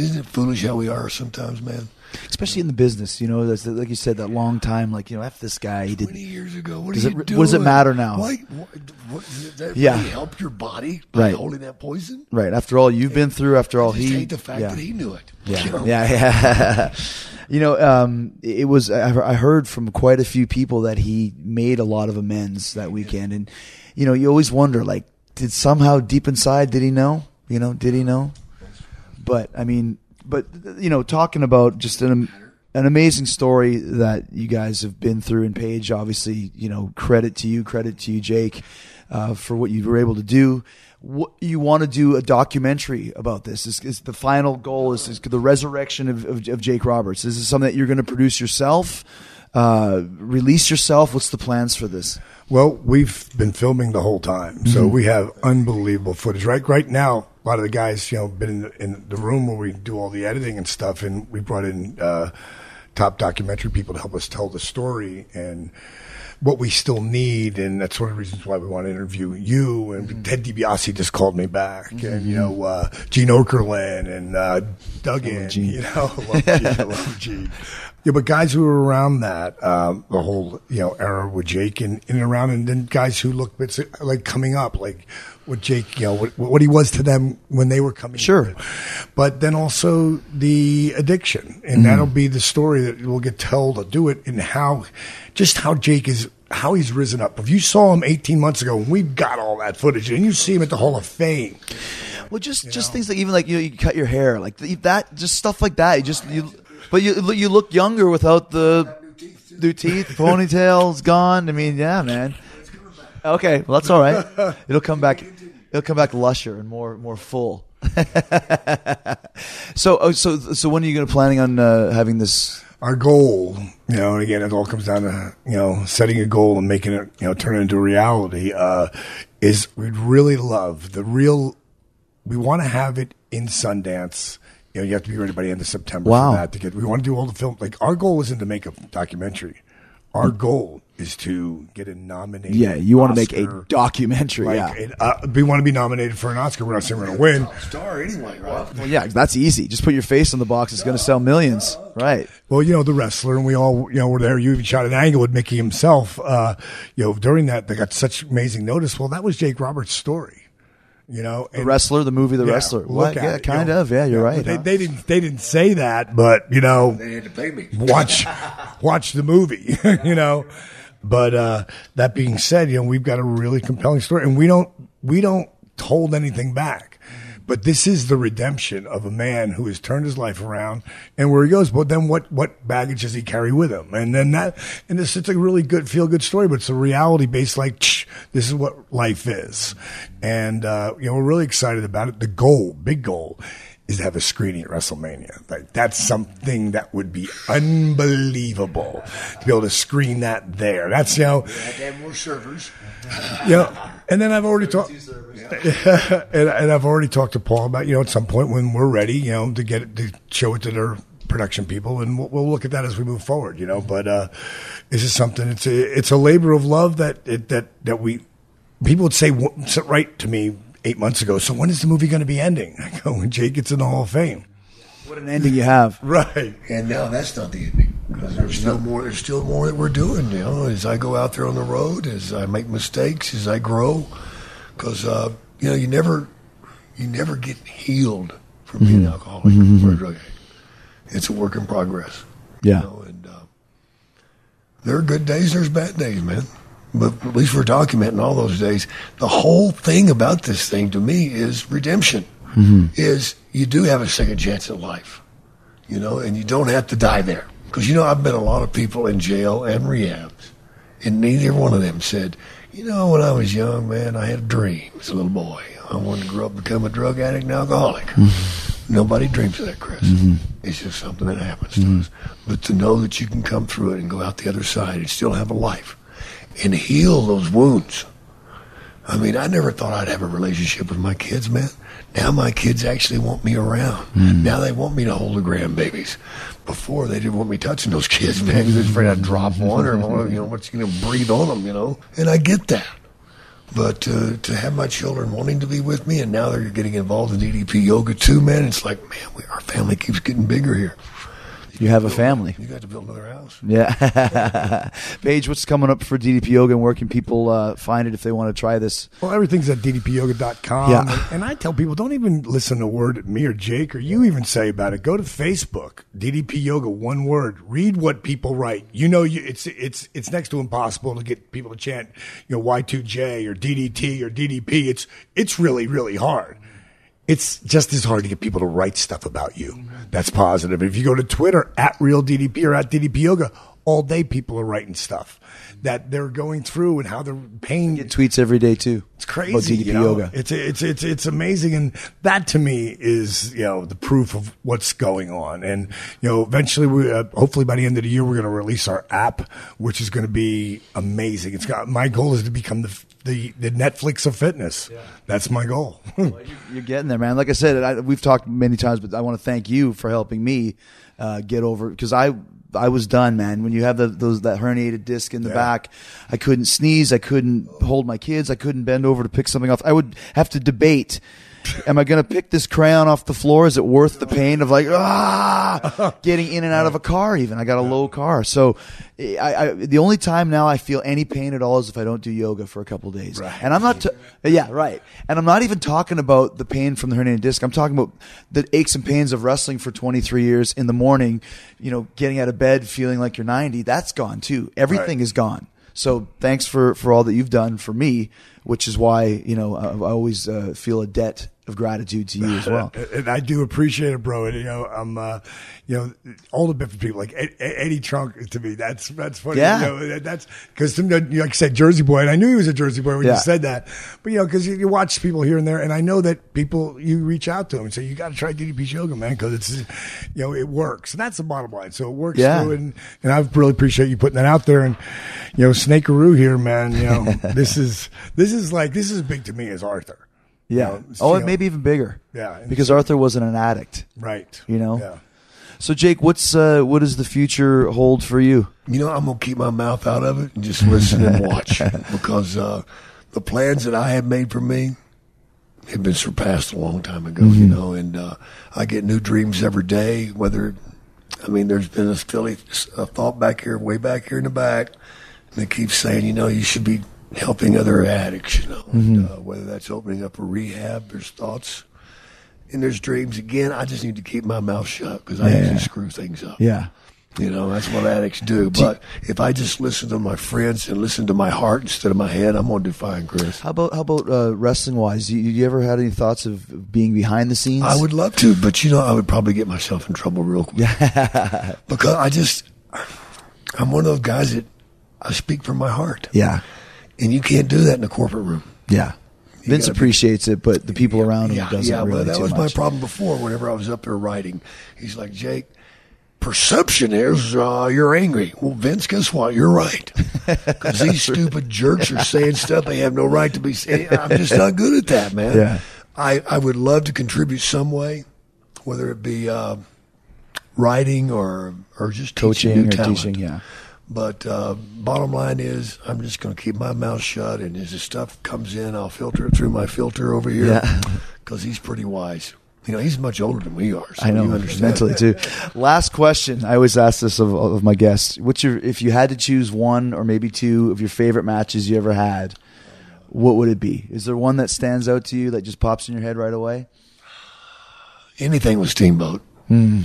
Isn't it foolish how we are sometimes, man? Especially in the business, you know, that's like you said, that long time, like you know, f this guy. He Twenty did. years ago, what Does it- doing? what does it matter now? Why? What, what, does that Yeah. really help your body by Right. holding that poison? Right. After all you've been through, after all just he. hate the fact yeah. that he knew it. Yeah, You know? yeah, yeah. you know, um, it was. I I heard from quite a few people that he made a lot of amends that weekend, and you know, you always wonder, like, did somehow deep inside, did he know? You know, did he know? But I mean, but you know, talking about just an an amazing story that you guys have been through in Page. Obviously, you know, credit to you, credit to you, Jake, uh, for what you were able to do. What you want to do a documentary about this? Is, is the final goal is, is the resurrection of, of, of Jake Roberts? Is this something that you're going to produce yourself? Uh, release yourself? What's the plans for this? Well, we've been filming the whole time, so we have unbelievable footage. Right, right now, a lot of the guys, you know, been in the, in the room where we do all the editing and stuff, and we brought in uh, top documentary people to help us tell the story and what we still need, and that's one of the reasons why we want to interview you. And Ted DiBiase just called me back, and you know, uh, Gene Okerlund and uh, Duggan, you know, love Gene, love Gene. Yeah, but guys who were around that, um, the whole you know era with Jake and and around, and then guys who look bits like coming up, like what Jake, you know, what, what he was to them when they were coming. Sure. but then also the addiction, and that'll be the story that will get told to do it, and how, just how Jake is. How he's risen up. If you saw him 18 months ago, and we've got all that footage, and you see him at the Hall of Fame, Well, just just things like even like you know you cut your hair like that, just stuff like that. You just you, but you you look younger without the new teeth, ponytails gone. I mean, yeah, man. Okay, well that's all right. It'll come back. It'll come back lusher and more more full. so oh, so so when are you going to planning on uh, having this? our goal, you know, and again, it all comes down to, you know, setting a goal and making it, you know, turn it into reality, uh, is we'd really love the real, we want to have it in Sundance. You know, you have to be ready by the end of September Wow. for that to get, we want to do all the film. Like, our goal isn't to make a documentary. Our goal is to get a nominated. Yeah, you want to make a documentary. Like, yeah. it, uh, we want to be nominated for an Oscar. We're not saying we're going to win. Star anyway, right? Well, yeah, that's easy. Just put your face on the box. It's going to sell millions, right? Well, you know, the wrestler, and we all, you know, were there. You even shot an angle with Mickey himself. Uh, you know, during that, they got such amazing notice. Well, that was Jake Roberts' story. You know, The wrestler, the movie, The yeah, Wrestler. look What? at Yeah, it, kind you know. of. Yeah, you're right. They, huh? they didn't. They didn't say that, but you know, They had to pay me. watch watch the movie. you know, but uh, that being said, you know, we've got a really compelling story, and we don't we don't hold anything back. But this is the redemption of a man who has turned his life around and where he goes. But then what, what baggage does he carry with him? And then that, and this, it's a really good, feel good story, but it's a reality based like, this is what life is. And, uh, you know, we're really excited about it. The goal, big goal, is to have a screening at WrestleMania. Like that's something that would be unbelievable to be able to screen that there. That's you know, have more servers. yeah. And then I've already talked, and, and I've already talked to Paul about you know at some point when we're ready, you know, to get it to show it to their production people, and we'll, we'll look at that as we move forward, you know. But uh, this is something. It's a it's a labor of love that it, that that we people would say right to me eight months ago. So when is the movie going to be ending? I go when Jake gets in the Hall of Fame. What an ending you have. Right. And now that's not the ending because there's still more. There's still more that we're doing. You know, as I go out there on the road, as I make mistakes, as I grow, because uh, you know you never, you never get healed from being an alcoholic or a drug addict. It's a work in progress. Yeah. You know, and uh, there are good days. There's bad days, man. But at least we're documenting all those days. The whole thing about this thing to me is redemption. Mm-hmm. Is you do have a second chance at life, you know, and you don't have to die there. Because you know, I've met a lot of people in jail and rehabs, and neither one of them said, you know, when I was young, man, I had a dream as a little boy. I wanted to grow up, and become a drug addict and alcoholic. Mm-hmm. Nobody dreams of that, Chris. Mm-hmm. It's just something that happens to us. But to know that you can come through it and go out the other side and still have a life and heal those wounds. I mean, I never thought I'd have a relationship with my kids, man. Now my kids actually want me around. Now they want me to hold the grandbabies. Before they didn't want me touching those kids, man, because they're afraid I'd drop one or you know what's going to breathe on them, you know. And I get that. But uh, to have my children wanting to be with me, and now they're getting involved in DDP yoga too, man. It's like, man, we, our family keeps getting bigger here. You have a family. You got to build another house. Yeah. Page, what's coming up for DDP Yoga and where can people uh, find it if they want to try this? Well, everything's at ddpyoga.com. Yeah. And, and I tell people, don't even listen to a word that me or Jake or you even say about it. Go to Facebook, DDP Yoga, one word. Read what people write. You know, you, it's it's it's next to impossible to get people to chant, you know, Y2J or DDT or DDP. It's it's really really hard. It's just as hard to get people to write stuff about you. That's positive. If you go to Twitter at real DDP or at DDP Yoga, all day people are writing stuff that they're going through and how they're paying Get tweets every day too. it's crazy. You know? Yoga. It's it's it's it's amazing, and that to me is you know the proof of what's going on. And you know, eventually, we uh, hopefully by the end of the year, we're going to release our app, which is going to be amazing. It's got my goal is to become the the, the Netflix of fitness. That's my goal. You're getting there, man. Like I said, I, we've talked many times, but I want to thank you for helping me uh, get over because I I was done, man. When you have the, those that herniated disc in the Yeah. back, I couldn't sneeze, I couldn't hold my kids, I couldn't bend over to pick something off. I would have to debate. Am I going to pick this crayon off the floor? Is it worth the pain of like ah getting in and out of a car? Even I got a low car, so I, I the only time now I feel any pain at all is if I don't do yoga for a couple days. And I'm not, t- yeah, right. And I'm not even talking about the pain from the herniated disc. I'm talking about the aches and pains of wrestling for 23 years in the morning. You know, getting out of bed feeling like you're 90. That's gone too. Everything Right. is gone. So thanks for for all that you've done for me, which is why you know I, I always uh, feel a debt of gratitude to you as well. and I do appreciate it, bro. And you know, I'm, uh, you know, all the different people like Ed- Ed- Eddie Trunk to me. That's that's funny. Yeah. you know, that- that's because like I said, Jersey boy, and I knew he was a Jersey boy when Yeah. you said that. But you know, because you, you watch people here and there, and I know that people you reach out to them and say you got to try DDP yoga, man, because it's you know it works, and that's the bottom line. So it works Yeah. through, and and I really appreciate you putting that out there. And you know, Snakearoo here, man. You know, this is this is like this is big to me as Arthur. Yeah. know, oh, you and know. maybe even bigger. Yeah. Because Arthur wasn't an addict. Right. You know. Yeah. So Jake, what's uh, what does the future hold for you? You know, I'm gonna keep my mouth out of it and just listen and watch because uh, the plans that I have made for me have been surpassed a long time ago. You know, and uh, I get new dreams every day. Whether, I mean, there's been a silly a thought back here, way back here in the back, and they keep saying, you know, you should be helping other addicts. You know, and, uh, whether that's opening up a rehab, there's thoughts. And there's dreams again. I just need to keep my mouth shut because I usually screw things up. Yeah. You know, that's what addicts do. But if I just listen to my friends and listen to my heart instead of my head, I'm going to do fine, Chris. How about how about uh, wrestling wise? You, you ever had any thoughts of being behind the scenes? I would love to, but you know, I would probably get myself in trouble real quick. because I just, I'm one of those guys that I speak from my heart. Yeah, And you can't do that in a corporate room. yeah. Vince gotta be- appreciates it, but the people around him Yeah, doesn't yeah, really but that was my problem before. Whenever I was up there writing, he's like, Jake, perception is uh, you're angry. Well, Vince, guess what? You're right. Because these stupid jerks are saying stuff they have no right to be saying. I'm just not good at that, man. Yeah. I, I would love to contribute some way, whether it be uh, writing or or just teaching Coaching or talent. teaching, yeah. But uh, bottom line is, I'm just going to keep my mouth shut, and as the stuff comes in, I'll filter it through my filter over here. Yeah. because he's pretty wise. You know, he's much older than we are. So I know you understand. mentally too. Last question. I always ask this of, of my guests. What's your if you had to choose one or maybe two of your favorite matches you ever had? What would it be? Is there one that stands out to you that just pops in your head right away? Anything with Steamboat. How And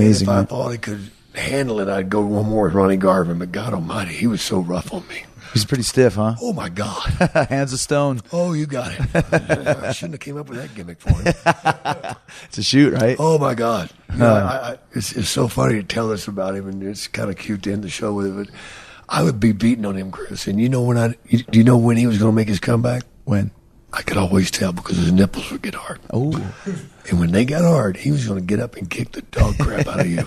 amazing! if I thought he could handle it, I'd go one more with Ronnie Garvin. But God Almighty, he was so rough on me. He's pretty stiff, huh? Oh my God. Hands of stone. Oh, you got it. I shouldn't have came up with that gimmick for him. It's a shoot, right? Oh my God! You know, I, I, it's, it's so funny to tell this about him, and it's kind of cute to end the show with it. But I would be beating on him, Chris. And you know when I, you, do you know when he was going to make his comeback? When? I could always tell because his nipples would get hard. Oh, And when they got hard, he was going to get up and kick the dog crap out of you.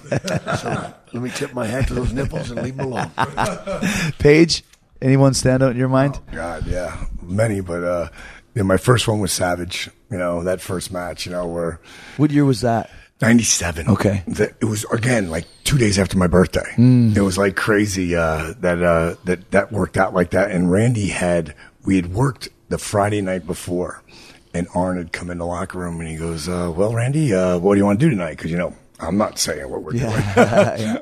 so let me tip my hat to those nipples and leave them alone. Page. Anyone stand out in your mind? God, yeah, many, but uh, yeah, my first one was Savage. You know, that first match. You know, where What year was that? 97. Okay. The- it was again like two days after my birthday. Mm. It was like crazy uh, that uh, that that worked out like that. And Randy had we had worked the Friday night before, and Arn had come in the locker room and he goes, uh, "Well, Randy, uh, what do you want to do tonight? Because you know." I'm not saying what we're doing.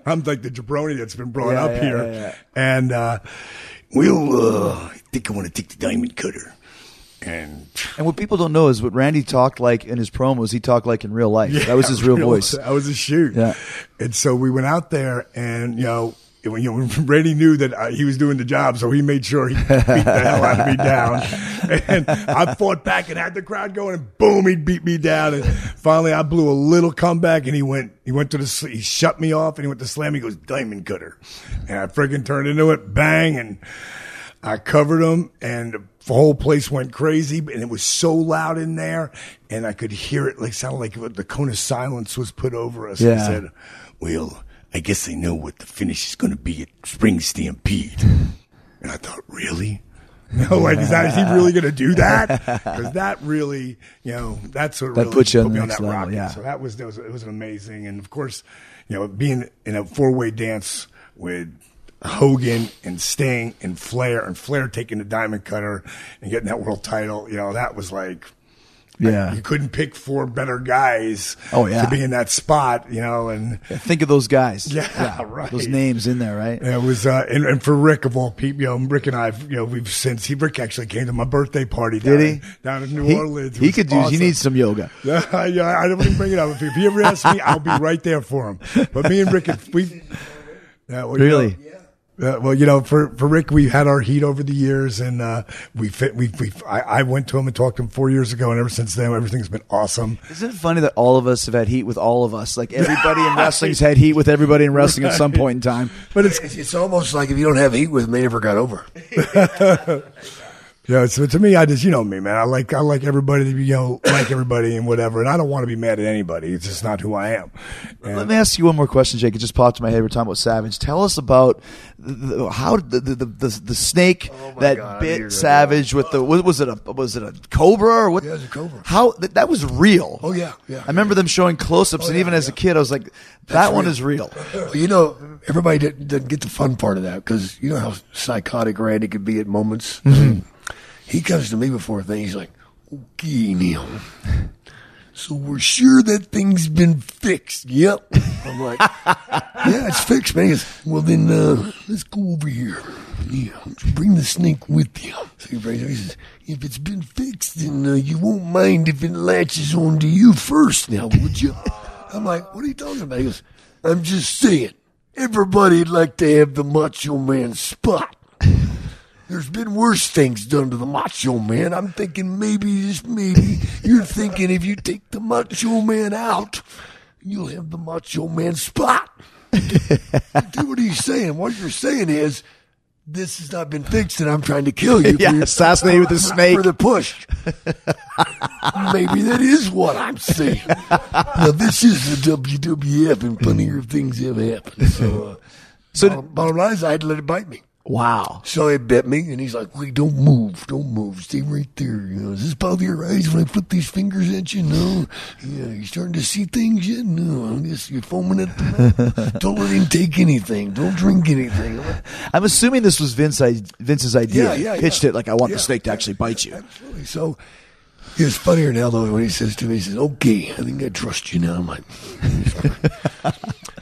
I'm like the jabroni that's been brought Yeah, up yeah, here. yeah, yeah. And uh, we'll, uh, I think I want to take the diamond cutter. And And what people don't know is what Randy talked like in his promos. He talked like in real life. that was his real voice. That was a shoot. Yeah. And so we went out there, and you know, you know, Randy knew that uh, he was doing the job, so he made sure he beat the hell out of me down. And I fought back and had the crowd going, and boom, he beat me down. And finally, I blew a little comeback, and he went, he went to the, he shut me off, and he went to slam. He goes, diamond cutter, and I friggin' turned into it, bang, and. I covered him, and the whole place went crazy. And it was so loud in there, and I could hear it like sounded like the cone of silence was put over us. Yeah. I said, "Well, I guess they know what the finish is going to be at Spring Stampede." And I thought, really? No, like, is, that, is he really going to do that? Because that really, you know, that's what That really puts you on put the me on next that level, rocket. yeah. So that was, that was it was amazing, and of course, you know, being in a four way dance with Hogan and Sting and Flair, and Flair taking the diamond cutter and getting that world title, you know, that was like. Yeah. you couldn't pick four better guys. Oh, yeah. to be in that spot, you know, and Think of those guys. Yeah, right. Those names in there, right? it was, uh, and, and for Rick of all people, you know, Rick and I, you know, we've since he Rick actually came to my birthday party. Down Did he? down in New He, Orleans? He could do. He needs some yoga. Yeah, yeah, I don't even bring it up. If, if he ever asks me, I'll be right there for him. But me and Rick, we yeah, well, you Really? know, uh, well, you know, for, for Rick, we've had our heat over the years, and uh, we fit. We, we I, I went to him and talked to him four years ago, and ever since then, everything's been awesome. Isn't it funny that all of us have had heat with all of us? Like everybody in wrestling's had heat with everybody in wrestling at some point in time. But it's It's, it's almost like if you don't have heat with me, never got over. Yeah, so to me, I just you know me, man. I like I like everybody to be you know like everybody and whatever, and I don't want to be mad at anybody. It's just not who I am. Let me ask you one more question, Jake. It just popped in my head. We're talking about Savage. Tell us about the, the, how the the, the, the, the snake oh that God, I knew you were bit Savage with the was, was it a was it a cobra or what? Yeah, it was a cobra. How that, that was real? Oh, yeah, yeah. I remember them showing close-ups, oh, and yeah, even as a kid, I was like, that one is real. Well, you know, everybody didn't, didn't get the fun part of that because you know how psychotic Randy could be at moments. Mm-hmm. He comes to me before a thing. He's like, "Okay, Neil. So we're sure that thing's been fixed." Yep. I'm like, "Yeah, it's fixed, man." He goes, "Well, then uh, let's go over here. Yeah, bring the snake with you." So he says, "If it's been fixed, then uh, you won't mind if it latches onto you first, now, would you?" I'm like, "What are you talking about?" He goes. I'm just saying, everybody'd like to have the Macho Man spot. There's been worse things done to the Macho Man. I'm thinking maybe, just maybe, you're thinking if you take the Macho Man out, you'll have the Macho Man spot. Do what he's saying. What you're saying is, this has not been fixed, and I'm trying to kill you. Yeah, assassinate with a snake for the push. Maybe that is what I'm saying. now, this is the WWF, and funnier things have happened. So, uh, So- bottom, bottom line is, I had to let it bite me. Wow. So he bit me, and he's like, "Wait, don't move, don't move, stay right there." You know, does this bother your eyes when I put these fingers at you? No. Yeah, you starting to see things yet? No. I'm just, you're foaming at the mouth. don't let him take anything. Don't drink anything. I'm assuming this was Vince, I- Vince's idea. Yeah, yeah, Pitched yeah. it like, I want the snake to actually bite you. Absolutely. So was funnier now though when he says to me, he says, "Okay, I think I trust you now." I'm like,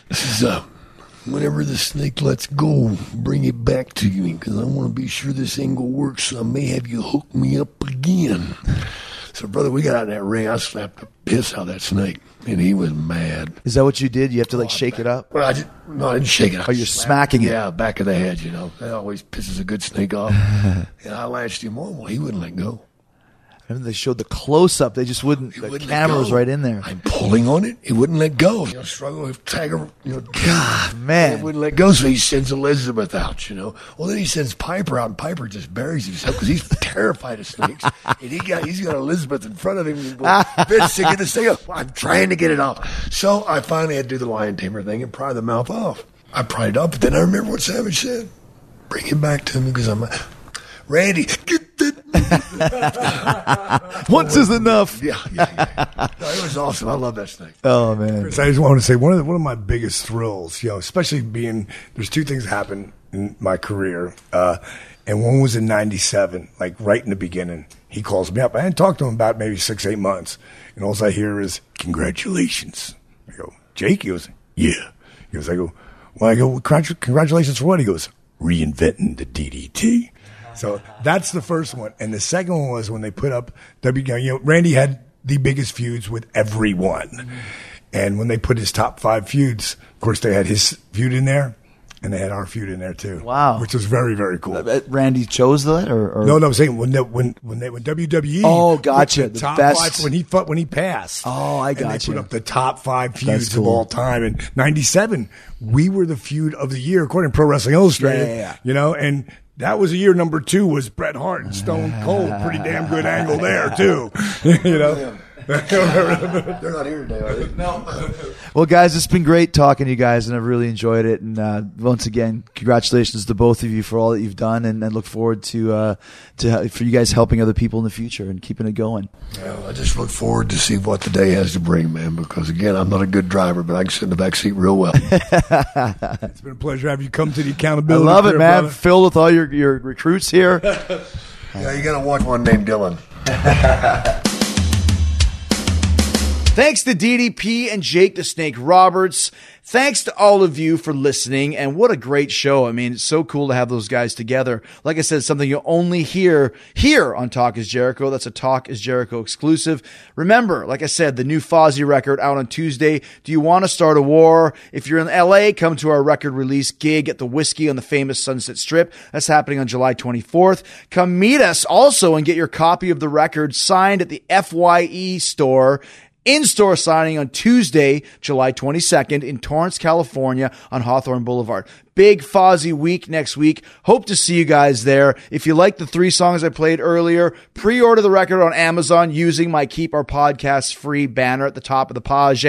"He says, uh, whenever the snake lets go, bring it back to me because I want to be sure this angle works. So I may have you hook me up again." So, brother, we got out of that ring. I slapped the piss out of that snake, and he was mad. Is that what you did? You have to like oh, shake it up? Well, I just, no, I didn't shake it. Oh, I Oh, you're smacking it. Yeah, back of the head, you know. That always pisses a good snake off. and I lashed him on. Well, he wouldn't let go. And they showed the close up. They just wouldn't. He The wouldn't camera was right in there. I'm pulling on it. He wouldn't let go. You know, struggle with Tiger. You know, God, He man. wouldn't let go. So he sends Elizabeth out. You know. Well, then he sends Piper out, and Piper just buries himself because he's terrified of snakes. and he got he's got Elizabeth in front of him. Vince, to get this thing off. I'm trying to get it off. So I finally had to do the lion tamer thing and pry the mouth off. I pried it up, but then I remember what Savage said. Bring it back to me because I'm. Randy, get that. Once is enough. Yeah, yeah, yeah. No, it was awesome. I love that snake. Oh man. Chris, I just want to say one of the, one of my biggest thrills, you know, especially being there's two things happen in my career, uh, and one was in '97, like right in the beginning. He calls me up. I hadn't talked to him about maybe six, eight months, and all I hear is congratulations. I go, Jake. He goes, yeah. He goes, I go, well, I go, congratulations for what? He goes, reinventing the DDT. So that's the first one, and the second one was when they put up W. You know, Randy had the biggest feuds with everyone. And when they put his top five feuds, of course, they had his feud in there, and they had our feud in there too. Wow. which was very very cool. Uh, Randy chose that, or, or No, no, I'm saying when they, when when they when WWE. Oh, gotcha. The top best- five when he fought when he passed. Oh, I and They gotcha. put up the top five feuds cool. of all time. In '97, we were the feud of the year according to Pro Wrestling Illustrated. Yeah, yeah, yeah. You know, and that was year number two was Bret Hart and Stone Cold. Pretty damn good angle there too. you know. They're not here today, are they? No. Well, guys, it's been great talking to you guys, and I've really enjoyed it. And uh, once again, congratulations to both of you for all that you've done, and, and look forward to uh, to for you guys helping other people in the future and keeping it going. Well, I just look forward to see what the day has to bring, man. Because again, I'm not a good driver, but I can sit in the back seat real well. It's been a pleasure having you come to the accountability. I love it, Crib, man. brother. Filled with all your your recruits here. yeah, you got to watch one named Dylan. Thanks to DDP and Jake the Snake Roberts. Thanks to all of you for listening. And what a great show. I mean, it's so cool to have those guys together. Like I said, something you'll only hear here on Talk is Jericho. That's a Talk is Jericho exclusive. Remember, like I said, the new Fozzy record out on Tuesday. Do you want to start a war? If you're in LA, come to our record release gig at the Whisky on the famous Sunset Strip. That's happening on July 24th. Come meet us also and get your copy of the record signed at the FYE store in-store signing on Tuesday, July 22nd in Torrance, California on Hawthorne Boulevard. Big Fozzy week next week. Hope to see you guys there. If you like the three songs I played earlier, pre-order the record on Amazon using my Keep Our Podcast free banner at the top of the page.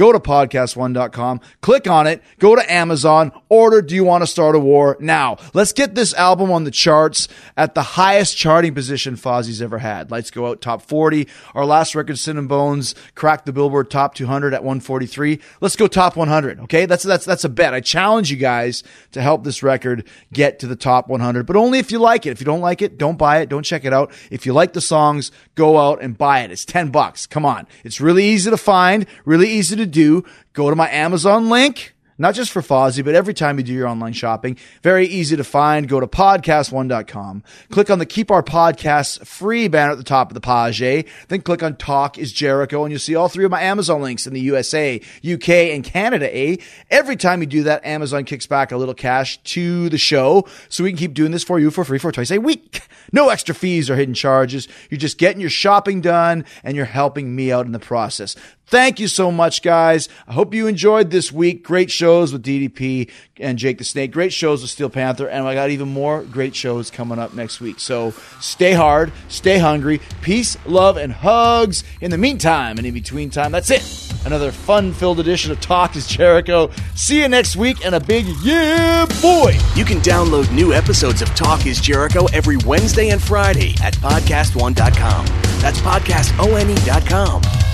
Go to podcast1.com, click on it, go to Amazon, order Do You Want to Start a War? Now, let's get this album on the charts at the highest charting position Fozzy's ever had. Lights Go Out top 40. Our last record, Sin and Bones, cracked the Billboard top 200 at 143. Let's go top 100. Okay. That's, that's, that's a bet. I challenge you guys to help this record get to the top 100, but only if you like it. If you don't like it, don't buy it. Don't check it out. If you like the songs, go out and buy it. It's 10 bucks. Come on. It's really easy to find, really easy to do. Go to my Amazon link. Not just for Fozzy, but every time you do your online shopping. Very easy to find. Go to podcast1.com, click on the Keep Our Podcasts free banner at the top of the page, then click on Talk is Jericho, and you'll see all three of my Amazon links in the USA, UK, and Canada. Eh? Every time you do that, Amazon kicks back a little cash to the show, so we can keep doing this for you for free for twice a week. No extra fees or hidden charges. You're just getting your shopping done, and you're helping me out in the process. Thank you so much, guys. I hope you enjoyed this week. Great shows with DDP and Jake the Snake. Great shows with Steel Panther. And I got even more great shows coming up next week. So stay hard, stay hungry. Peace, love, and hugs. In the meantime and in between time, that's it. Another fun filled edition of Talk is Jericho. See you next week and a big yeah, boy. You can download new episodes of Talk is Jericho every Wednesday and Friday at podcastone.com. That's podcastone.com.